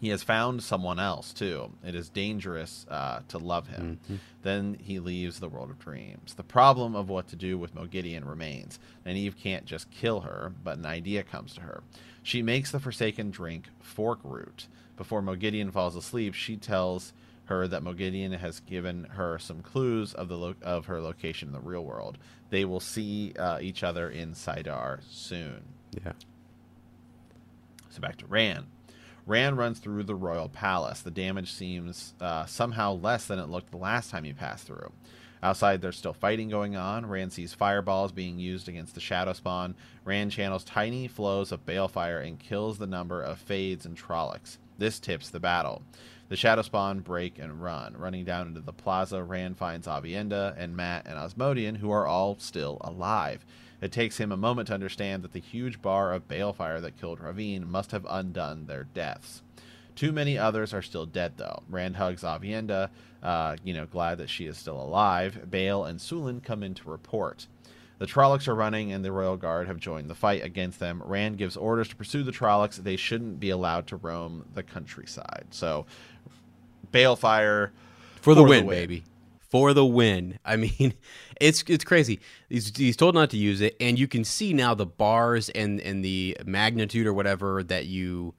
Speaker 2: He has found someone else too. It is dangerous uh, to love him. Then he leaves the world of dreams. The problem of what to do with Moghedien remains. Nynaeve can't just kill her, but an idea comes to her. She makes the Forsaken drink forkroot. Before Moghedien falls asleep, she tells her that Moghedien has given her some clues of the lo- of her location in the real world. They will see uh, each other in Salidar soon.
Speaker 1: Yeah.
Speaker 2: So back to Rand. Rand runs through the royal palace. The damage seems uh, somehow less than it looked the last time he passed through. Outside, there's still fighting going on. Rand sees fireballs being used against the Shadow Spawn. Rand channels tiny flows of balefire and kills the number of Fades and Trollocs. This tips the battle. The Shadow Spawn break and run. Running down into the plaza, Rand finds Aviendha and Mat and Asmodean, who are all still alive. It takes him a moment to understand that the huge bar of balefire that killed Rahvin must have undone their deaths. Too many others are still dead, though. Rand hugs Aviendha, uh, you know, glad that she is still alive. Bael and Sulin come in to report. The Trollocs are running, and the Royal Guard have joined the fight against them. Rand gives orders to pursue the Trollocs. They shouldn't be allowed to roam the countryside. So, Balefire
Speaker 1: For the win, baby. For the win. I mean, it's it's crazy. He's, he's told not to use it, and you can see now the bars and and the magnitude or whatever that you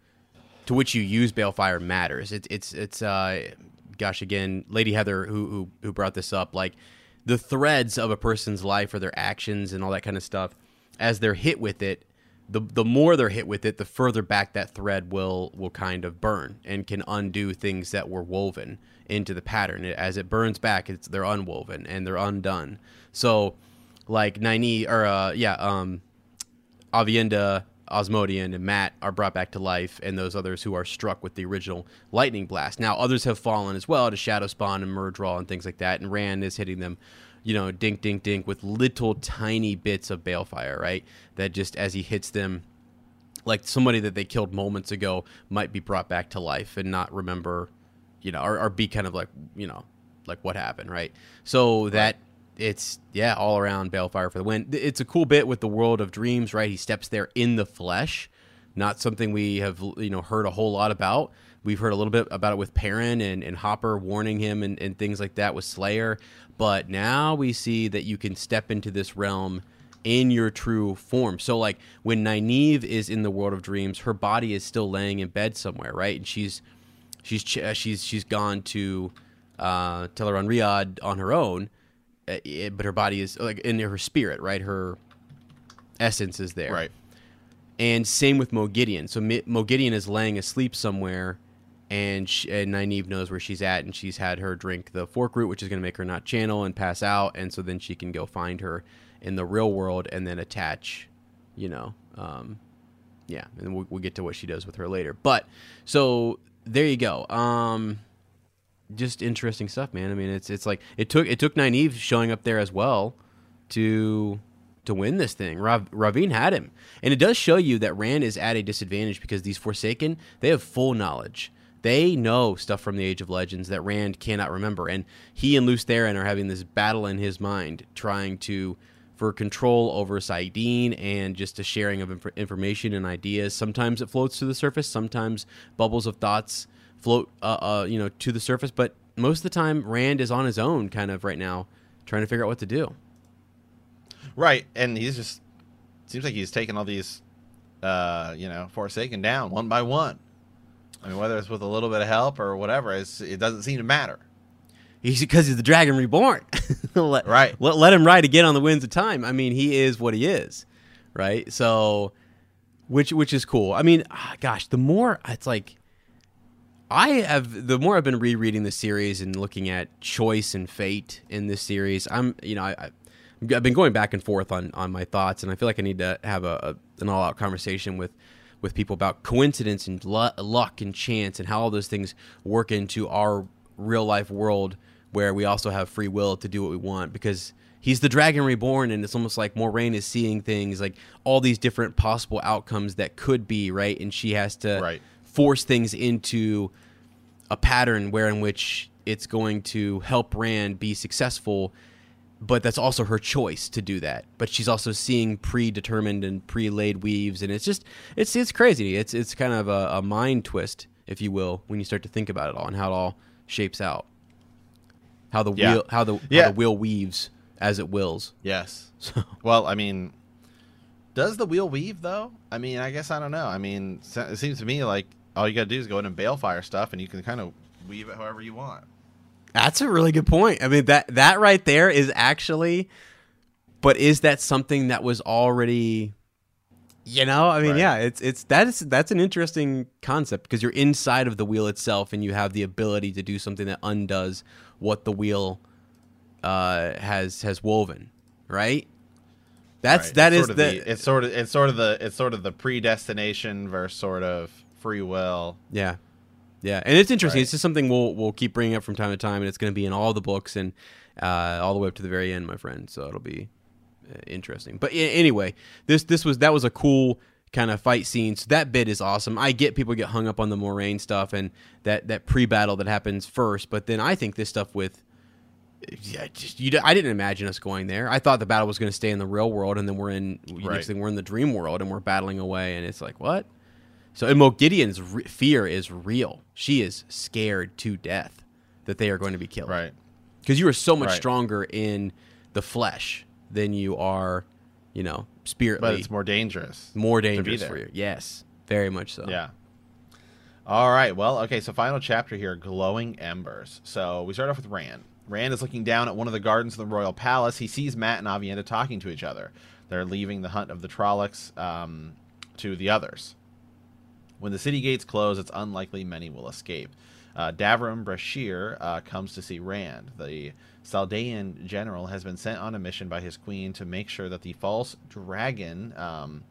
Speaker 1: to which you use balefire matters. It's it's it's uh, gosh, again, Lady Heather who who who brought this up, like the threads of a person's life or their actions and all that kind of stuff, as they're hit with it. The, the more they're hit with it, the further back that thread will will kind of burn and can undo things that were woven into the pattern. As it burns back, it's they're unwoven and they're undone. So, like Nynaeve or uh, yeah, um, Aviendha, Asmodean, and Mat are brought back to life, and those others who are struck with the original lightning blast. Now, others have fallen as well to Shadow Spawn and Myrddraal and things like that, and Rand is hitting them, you know, dink, dink, dink, with little tiny bits of balefire, right? That just as he hits them, like somebody that they killed moments ago might be brought back to life and not remember, you know, or, or be kind of like you know, like what happened, right? So that it's yeah, all around Balefire for the win. It's a cool bit with the world of dreams, right? He steps there in the flesh, not something we have you know heard a whole lot about. We've heard a little bit about it with Perrin and, and Hopper warning him and, and things like that with Slayer. But now we see that you can step into this realm in your true form. So like when Nynaeve is in the world of dreams, her body is still laying in bed somewhere, right? And she's she's she's she's gone to uh, Tel'aran'rhiod on her own, uh, but her body is like in her spirit, right? Her essence is there,
Speaker 2: Right.
Speaker 1: and same with Moghedien. So Mi- Moghedien is laying asleep somewhere, and, she, and Nynaeve knows where she's at, and she's had her drink the forkroot, which is going to make her not channel and pass out, and so then she can go find her in the real world and then attach, you know, um, yeah, and we'll, we'll get to what she does with her later. But so there you go. Um, just interesting stuff, man. I mean, it's it's like it took it took Nynaeve showing up there as well to to win this thing. Rav, Rahvin had him, and it does show you that Rand is at a disadvantage because these Forsaken they have full knowledge. They know stuff from the Age of Legends that Rand cannot remember, and he and Lews Therin are having this battle in his mind, trying to for control over saidin and just a sharing of inf- information and ideas. Sometimes it floats to the surface. Sometimes bubbles of thoughts float, uh, uh, you know, to the surface. But most of the time, Rand is on his own, kind of right now, trying to figure out what to do.
Speaker 2: Right, and he's just seems like he's taking all these, uh, you know, Forsaken down one by one. I mean, whether it's with a little bit of help or whatever, it doesn't seem to matter.
Speaker 1: He's because he's the Dragon Reborn. let,
Speaker 2: Right.
Speaker 1: Let, let him ride again on the winds of time. I mean, he is what he is, right? So, which which is cool. I mean, ah, gosh, the more it's like, I have the more I've been rereading the series and looking at choice and fate in this series. I'm you know I. I I've been going back and forth on, on my thoughts, and I feel like I need to have a, a an all out conversation with with people about coincidence and luck and chance and how all those things work into our real life world where we also have free will to do what we want because he's the dragon reborn and it's almost like Moiraine is seeing things like all these different possible outcomes that could be right and she has to
Speaker 2: Right.
Speaker 1: force things into a pattern where in which it's going to help Rand be successful but that's also her choice to do that. But she's also seeing predetermined and pre-laid weaves, and it's just it's it's crazy. It's it's kind of a, a mind twist, if you will, when you start to think about it all and how it all shapes out. How the
Speaker 2: Yeah.
Speaker 1: wheel how the
Speaker 2: Yeah.
Speaker 1: how the wheel weaves as it wills.
Speaker 2: Yes.
Speaker 1: So
Speaker 2: Well, I mean, does the wheel weave though? I mean, I guess I don't know. I mean, it seems to me like all you got to do is go in and balefire stuff, and you can kind of weave it however you want.
Speaker 1: That's a really good point. I mean that that right there is actually but is that something that was already you know, I mean,
Speaker 2: Right.
Speaker 1: yeah, it's it's that is that's an interesting concept because you're inside of the wheel itself and you have the ability to do something that undoes what the wheel uh, has has woven, right? That's
Speaker 2: Right.
Speaker 1: that
Speaker 2: It's
Speaker 1: is
Speaker 2: sort of
Speaker 1: the,
Speaker 2: it's sort of it's sort of the it's sort of the predestination versus sort of free will.
Speaker 1: Yeah, yeah, and it's interesting.
Speaker 2: Right.
Speaker 1: It's just something we'll we'll keep bringing up from time to time, and it's going to be in all the books and uh, all the way up to the very end, my friend. So it'll be uh, interesting. But anyway, this this was that was a cool kind of fight scenes. That bit is awesome. I get people get hung up on the Moiraine stuff and that that pre battle that happens first, but then I think this stuff with yeah, just you. I didn't imagine us going there. I thought the battle was going to stay in the real world, and then we're in
Speaker 2: Right.
Speaker 1: next thing we're in the dream world, and we're battling away, and it's like what? So and Moghedien's re- fear is real. She is scared to death that they are going to be killed.
Speaker 2: Right.
Speaker 1: Because you are so much
Speaker 2: Right.
Speaker 1: stronger in the flesh than you are, you know, spiritly.
Speaker 2: But it's more dangerous.
Speaker 1: more dangerous for you. Yes, very much so.
Speaker 2: Yeah. All right. Well, okay. So final chapter here: glowing embers. So we start off with Rand. Rand is looking down at one of the gardens of the royal palace. He sees Mat and Aviendha talking to each other. They're leaving the hunt of the Trollocs um, to the others. When the city gates close, it's unlikely many will escape. Uh, Davram Bashere uh, comes to see Rand. The Saldaean general has been sent on a mission by his queen to make sure that the false dragon um,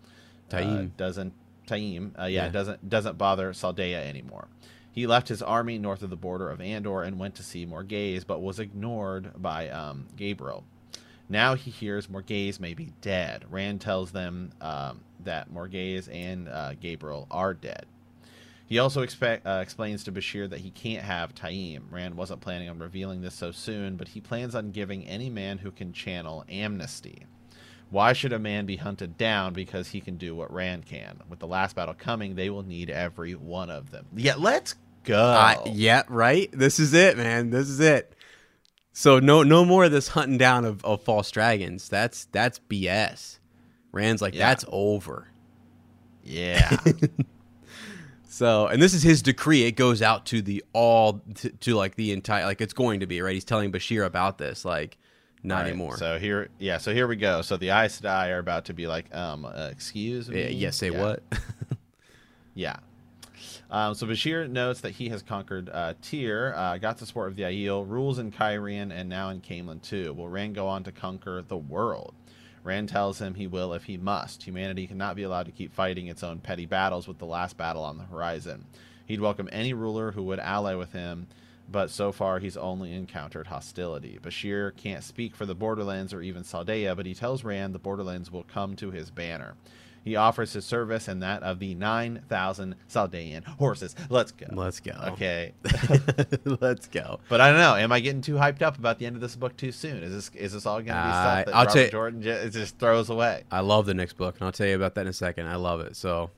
Speaker 2: uh,
Speaker 1: Taim.
Speaker 2: doesn't Taim, uh, yeah,
Speaker 1: Yeah.
Speaker 2: doesn't doesn't bother Saldaea anymore. He left his army north of the border of Andor and went to see Morgase, but was ignored by um, Gaebril. Now he hears Morgase may be dead. Rand tells them um, that Morgase and uh, Gaebril are dead. He also expect, uh, explains to Bashere that he can't have Taim. Rand wasn't planning on revealing this so soon, but he plans on giving any man who can channel amnesty. Why should a man be hunted down because he can do what Rand can? With the last battle coming, they will need every one of them. Yeah, let's go.
Speaker 1: Uh, yeah, right. This is it, man. This is it. So no, no more of this hunting down of, of false dragons. That's that's BS. Rand's like
Speaker 2: Yeah.
Speaker 1: that's over.
Speaker 2: Yeah.
Speaker 1: So, and this is his decree. It goes out to the all to, to like the entire like it's going to be right. He's telling Bashere about this. Like, not
Speaker 2: Right,
Speaker 1: anymore.
Speaker 2: So here, yeah. So here we go. So the Aes Sedai are about to be like, um, uh, excuse me.
Speaker 1: yeah, yeah, say
Speaker 2: Yeah.
Speaker 1: what?
Speaker 2: Yeah. Um, so Bashere notes that he has conquered uh, Tyr, uh, got the support of the Aiel, rules in Cairhien, and now in Caemlyn too. Will Rand go on to conquer the world? Rand tells him he will if he must. Humanity cannot be allowed to keep fighting its own petty battles with the last battle on the horizon. He'd welcome any ruler who would ally with him, but so far he's only encountered hostility. Bashere can't speak for the Borderlands or even Saldaea, but he tells Rand the Borderlands will come to his banner. He offers his service and that of the 9,000 Saldaean horses. Let's go.
Speaker 1: Let's go.
Speaker 2: Okay.
Speaker 1: Let's go.
Speaker 2: but I don't know. Am I getting too hyped up about the end of this book too soon? Is this is this all going to be
Speaker 1: Uh,
Speaker 2: stuff that
Speaker 1: I'll
Speaker 2: Robert
Speaker 1: you-
Speaker 2: Jordan just, just throws away?
Speaker 1: I love the next book, and I'll tell you about that in a second. I love it. So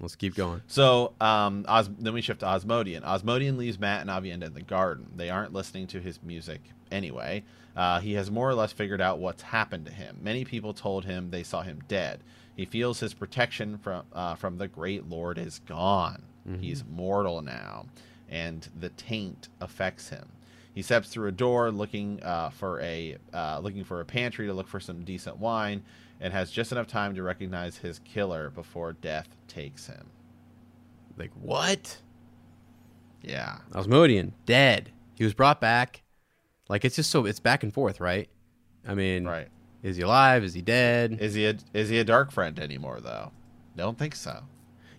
Speaker 1: let's keep going.
Speaker 2: So um, Os- then we shift to Asmodean. Asmodean leaves Mat and Aviendha in the garden. They aren't listening to his music anyway. Uh, he has more or less figured out what's happened to him. Many people told him they saw him dead. He feels his protection from uh, from the Great Lord is gone. He's mortal now, and the taint affects him. He steps through a door, looking uh, for a uh, looking for a pantry to look for some decent wine, and has just enough time to recognize his killer before death takes him.
Speaker 1: Like what?
Speaker 2: Yeah.
Speaker 1: Asmodean dead. He was brought back. Like it's just so it's back and forth, right? I mean,
Speaker 2: Right.
Speaker 1: Is he alive? Is he dead?
Speaker 2: Is he a is he a dark friend anymore though? Don't think so.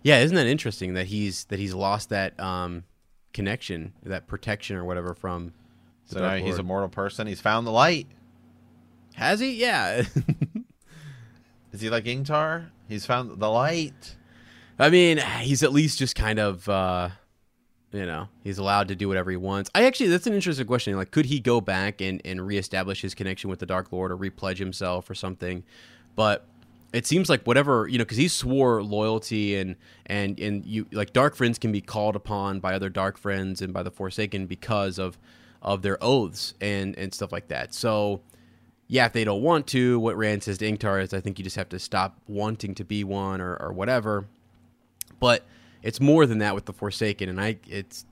Speaker 1: Yeah, isn't that interesting that he's that he's lost that um connection, that protection or whatever from
Speaker 2: So now he's a mortal person. He's found the light.
Speaker 1: Has he? Yeah.
Speaker 2: Is he like Ingtar? He's found the light.
Speaker 1: I mean, he's at least just kind of uh you know, he's allowed to do whatever he wants. I actually that's an interesting question. Like could he go back and and reestablish his connection with the Dark Lord or repledge himself or something? But it seems like whatever you know because he swore loyalty and and and you like dark friends can be called upon by other dark friends and by the forsaken because of of their oaths and and stuff like that. So yeah if they don't want to what rand says to ingtar is i think you just have to stop wanting to be one or, or whatever. But it's more than that with the forsaken and i it's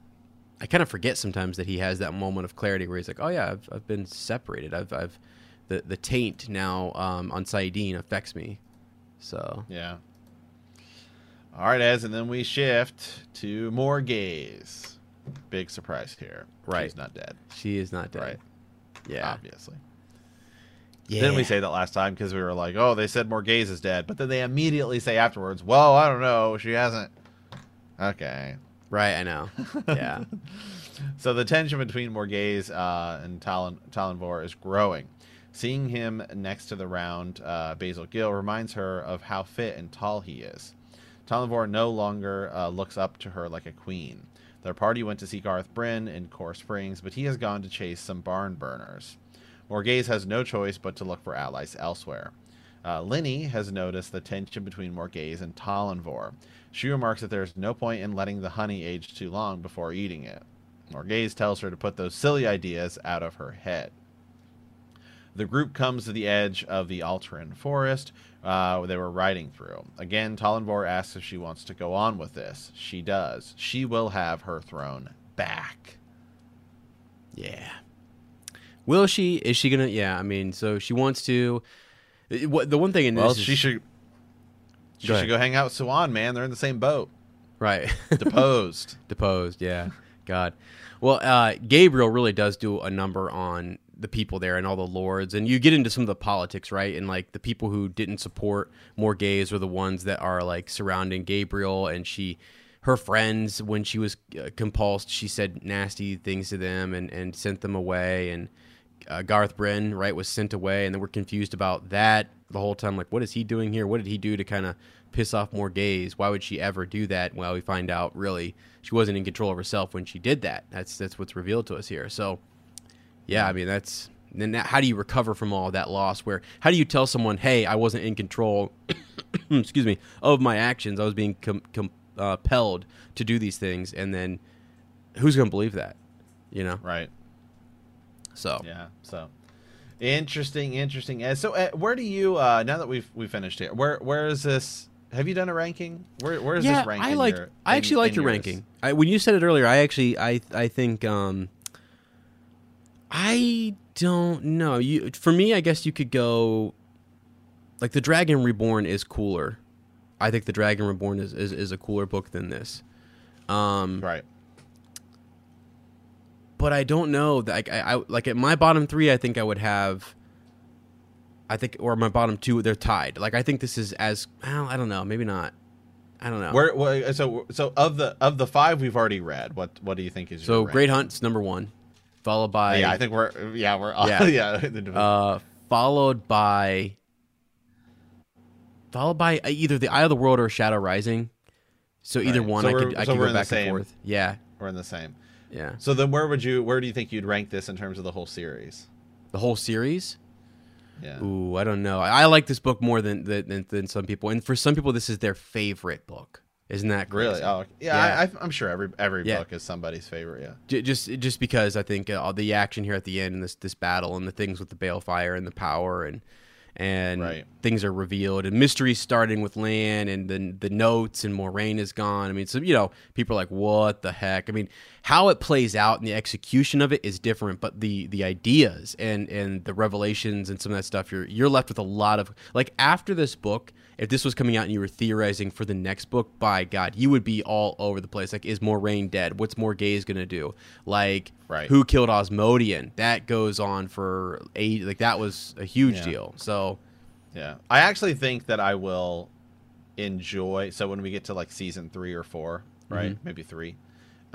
Speaker 1: i kind of forget sometimes that he has that moment of clarity where he's like oh yeah i've, I've been separated. I've i've the, the taint now um, on Saidin affects me. So.
Speaker 2: Yeah. All right, as and then we shift to more gaze. Big surprise here.
Speaker 1: Right.
Speaker 2: She's not dead.
Speaker 1: she is not dead
Speaker 2: Right.
Speaker 1: yeah
Speaker 2: Obviously.
Speaker 1: yeah
Speaker 2: Didn't we say that last time because we were like, oh, they said Morgase is dead, but then they immediately say afterwards, well, I don't know, she hasn't. Okay.
Speaker 1: right i know yeah
Speaker 2: So the tension between Morgase uh, and Talon Tallanvor is growing. Seeing him next to the round uh, Basel Gill reminds her of how fit and tall he is. Tallanvor no longer uh, looks up to her like a queen. Their party went to see Gareth Bryne in Kore Springs, but he has gone to chase some barn burners. Morgase has no choice but to look for allies elsewhere. Uh, Lini has noticed the tension between Morgase and Tallanvor. She remarks that there is no point in letting the honey age too long before eating it. Morgase tells her to put those silly ideas out of her head. The group comes to the edge of the Alteran forest uh, they were riding through. Again, Tallanvor asks if she wants to go on with this. She does. She will have her throne back.
Speaker 1: Yeah. Will she? Is she gonna? Yeah. I mean, so she wants to. What the one thing in
Speaker 2: Well,
Speaker 1: this is,
Speaker 2: she should. She
Speaker 1: Go
Speaker 2: should go hang out with Siuan, man. They're in the same boat.
Speaker 1: right
Speaker 2: Deposed.
Speaker 1: deposed. Yeah. God. Well, uh, Gaebril really does do a number on the people there and all the lords, and you get into some of the politics, right? And like the people who didn't support Morgase are the ones that are like surrounding Gaebril, and she, her friends, when she was uh, compulsed, she said nasty things to them and and sent them away, and uh, Gareth Bryne, right, was sent away, and then we're confused about that the whole time. Like, what is he doing here? What did he do to kind of piss off Morgase? Why would she ever do that? Well, we find out really she wasn't in control of herself when she did that. That's that's what's revealed to us here. So, yeah, I mean, that's then that, how do you recover from all that loss? Where how do you tell someone, hey, I wasn't in control, excuse me, of my actions. I was being com- com- uh, compelled to do these things, and then who's going to believe that? You know,
Speaker 2: Right.
Speaker 1: so
Speaker 2: Yeah. So interesting, interesting. So uh, where do you uh now that we've we finished here? Where where is this? Have you done a ranking? Where where is
Speaker 1: yeah,
Speaker 2: this ranked?
Speaker 1: I like.
Speaker 2: your-
Speaker 1: I
Speaker 2: in-
Speaker 1: actually like
Speaker 2: in
Speaker 1: your
Speaker 2: yours?
Speaker 1: ranking. I, when you said it earlier, I actually, I, I think, um, I don't know. You for me, I guess you could go. Like the Dragon Reborn is cooler. I think the Dragon Reborn is is, is a cooler book than this. Um,
Speaker 2: Right.
Speaker 1: but I don't know. Like I, I like at my bottom three, I think I would have. I think, or my bottom two, they're tied. Like I think this is as well, I don't know, maybe not. I don't know.
Speaker 2: Where, where so so of the of the five we've already read, what what do you think is
Speaker 1: so? Great Hunt's number one, followed by
Speaker 2: yeah, I think we're yeah we're
Speaker 1: Yeah.
Speaker 2: yeah yeah.
Speaker 1: uh, followed by followed by either the Eye of the World or Shadow Rising. So either
Speaker 2: Right.
Speaker 1: one,
Speaker 2: So
Speaker 1: I could I
Speaker 2: so
Speaker 1: could
Speaker 2: we're
Speaker 1: go back and forth. Yeah,
Speaker 2: we're in the same.
Speaker 1: yeah.
Speaker 2: So then where would you where do you think you'd rank this in terms of the whole series?
Speaker 1: The whole series.
Speaker 2: Yeah.
Speaker 1: Ooh, I don't know. I, I like this book more than, than than some people, and for some people, this is their favorite book. Isn't that crazy?
Speaker 2: Really? Oh, yeah.
Speaker 1: Yeah.
Speaker 2: I, I'm sure every every
Speaker 1: Yeah.
Speaker 2: book is somebody's favorite. Yeah.
Speaker 1: J- just just because I think uh, all the action here at the end and this this battle and the things with the balefire and the power and and
Speaker 2: Right.
Speaker 1: things are revealed and mysteries starting with Lan and then the notes and Moiraine is gone. I mean, so you know, people are like, "What the heck?" I mean, how it plays out and the execution of it is different, but the the ideas and and the revelations and some of that stuff, you're you're left with a lot of like after this book. If this was coming out and you were theorizing for the next book, by God, you would be all over the place. Like, is Moiraine dead? What's Morgase gonna do? Like,
Speaker 2: Right.
Speaker 1: who killed Asmodean? That goes on for eight. Like, that was a huge
Speaker 2: Yeah.
Speaker 1: deal. So,
Speaker 2: Yeah. I actually think that I will enjoy. So when we get to like season three or four, right?
Speaker 1: Mm-hmm.
Speaker 2: Maybe three,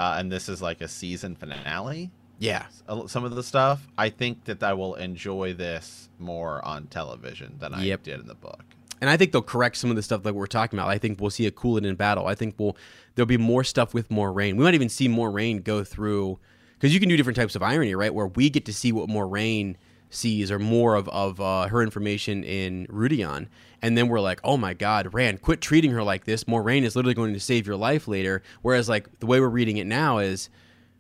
Speaker 2: uh, and this is like a season finale.
Speaker 1: yeah,
Speaker 2: Some of the stuff, I think that I will enjoy this more on television than I
Speaker 1: Yep.
Speaker 2: did in the book.
Speaker 1: and I think they'll correct some of the stuff that we're talking about. I think we'll see a Couladin battle. I think we'll there'll be more stuff with Moiraine. We might even see Moiraine go through because you can do different types of irony, right? Where we get to see what Moiraine sees or more of of uh, her information in Rhuidean, and then we're like, oh my God, Rand, quit treating her like this. Moiraine is literally going to save your life later. Whereas like the way we're reading it now is.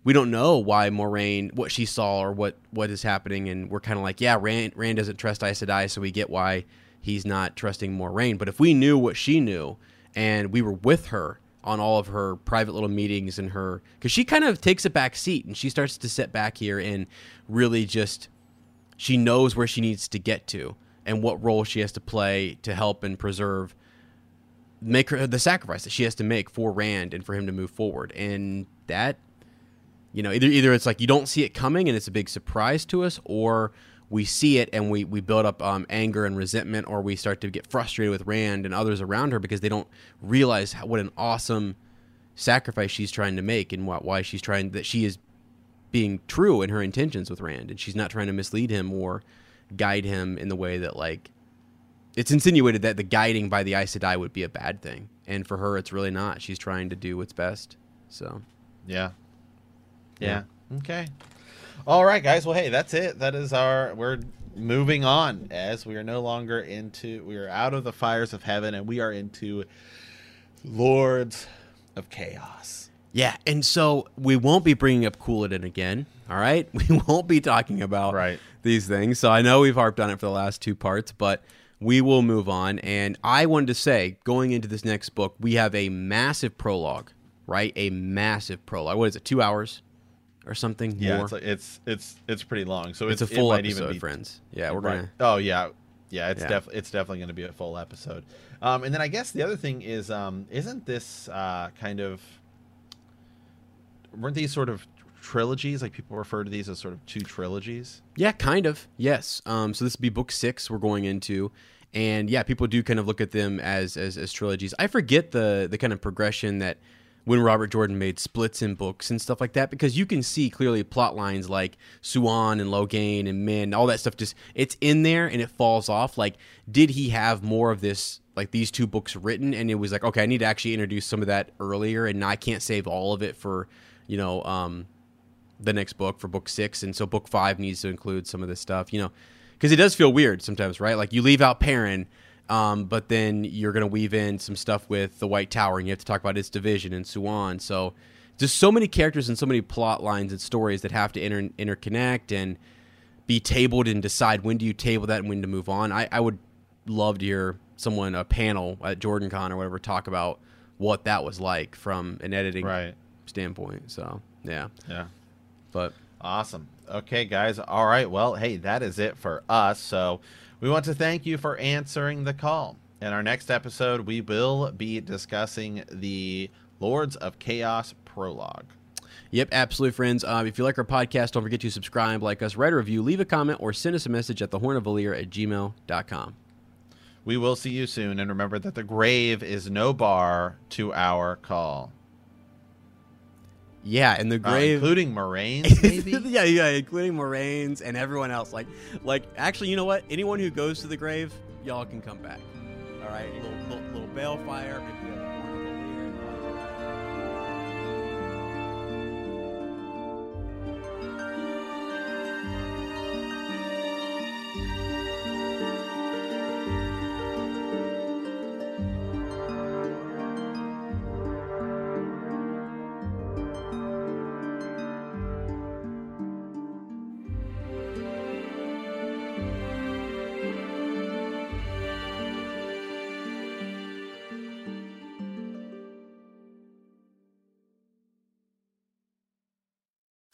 Speaker 1: We don't know why Moiraine, what she saw or what, what is happening, and we're kind of like, yeah, Rand, Rand doesn't trust Aes Sedai, so we get why he's not trusting Moraine. But if we knew what she knew and we were with her on all of her private little meetings and her, because she kind of takes a back seat and she starts to sit back here and really just, she knows where she needs to get to and what role she has to play to help and preserve, make her the sacrifice that she has to make for Rand and for him to move forward. And that, you know, either either it's like you don't see it coming and it's a big surprise to us, or we see it and we, we build up um, anger and resentment, or we start to get frustrated with Rand and others around her because they don't realize how, what an awesome sacrifice she's trying to make and why she's trying that she is being true in her intentions with Rand and she's not trying to mislead him or guide him in the way that like it's insinuated that the guiding by the Aes Sedai would be a bad thing, and for her it's really not. She's trying to do what's best. So
Speaker 2: Yeah. Yeah. Okay. All right, guys. Well, hey, that's it. That is our. We're moving on as we are no longer into. We are out of the fires of heaven and we are into Lords of Chaos.
Speaker 1: Yeah, and so we won't be bringing up Couladin again. All right, we won't be talking about
Speaker 2: Right.
Speaker 1: These things. So I know we've harped on it for the last two parts, but we will move on. And I wanted to say, going into this next book, we have a massive prologue. Right, a massive prologue. What is it? Two hours or something
Speaker 2: Yeah,
Speaker 1: more?
Speaker 2: it's like, it's it's it's pretty long. So
Speaker 1: it's
Speaker 2: it's,
Speaker 1: a full
Speaker 2: it
Speaker 1: episode,
Speaker 2: even be,
Speaker 1: friends. Yeah, we're
Speaker 2: right.
Speaker 1: gonna.
Speaker 2: Oh yeah, yeah. It's
Speaker 1: Yeah.
Speaker 2: definitely it's definitely going to be a full episode. Um, and then I guess the other thing is, um, isn't this uh, kind of weren't these sort of trilogies? Like people refer to these as sort of two trilogies.
Speaker 1: Yeah, kind of. Yes. Um, so this would be book six we're going into, and yeah, people do kind of look at them as as, as trilogies. I forget the the kind of progression that when Robert Jordan made splits in books and stuff like that because you can see clearly plot lines like Siuan and Logain and Min, all that stuff just it's in there and it falls off. Like, did he have more of this like these two books written and it was like, okay, I need to actually introduce some of that earlier and I can't save all of it for, you know, um the next book for book six, and so book five needs to include some of this stuff, you know, because it does feel weird sometimes, right? Like you leave out Perrin, um, but then you're going to weave in some stuff with the White Tower, and you have to talk about its division and so on. So just so many characters and so many plot lines and stories that have to inter- interconnect and be tabled and decide when do you table that and when to move on. I, I would love to hear someone, a panel at JordanCon or whatever, talk about what that was like from an editing
Speaker 2: Right.
Speaker 1: standpoint. So yeah,
Speaker 2: Yeah.
Speaker 1: But
Speaker 2: Awesome. Okay, guys. All right. Well, hey, that is it for us. So we want to thank you for answering the call. In our next episode, we will be discussing the Lords of Chaos prologue.
Speaker 1: Yep, absolutely, friends. Uh, if you like our podcast, don't forget to subscribe, like us, write a review, leave a comment, or send us a message at thehornofvalere at gmail.com.
Speaker 2: We will see you soon, and remember that the grave is no bar to our call.
Speaker 1: Yeah, and the
Speaker 2: Uh,
Speaker 1: grave.
Speaker 2: including Moiraine's, maybe?
Speaker 1: yeah, yeah, including Moiraine's and everyone else. Like, like actually, you know what? Anyone who goes to the grave, y'all can come back. All right, little little, little. Maybe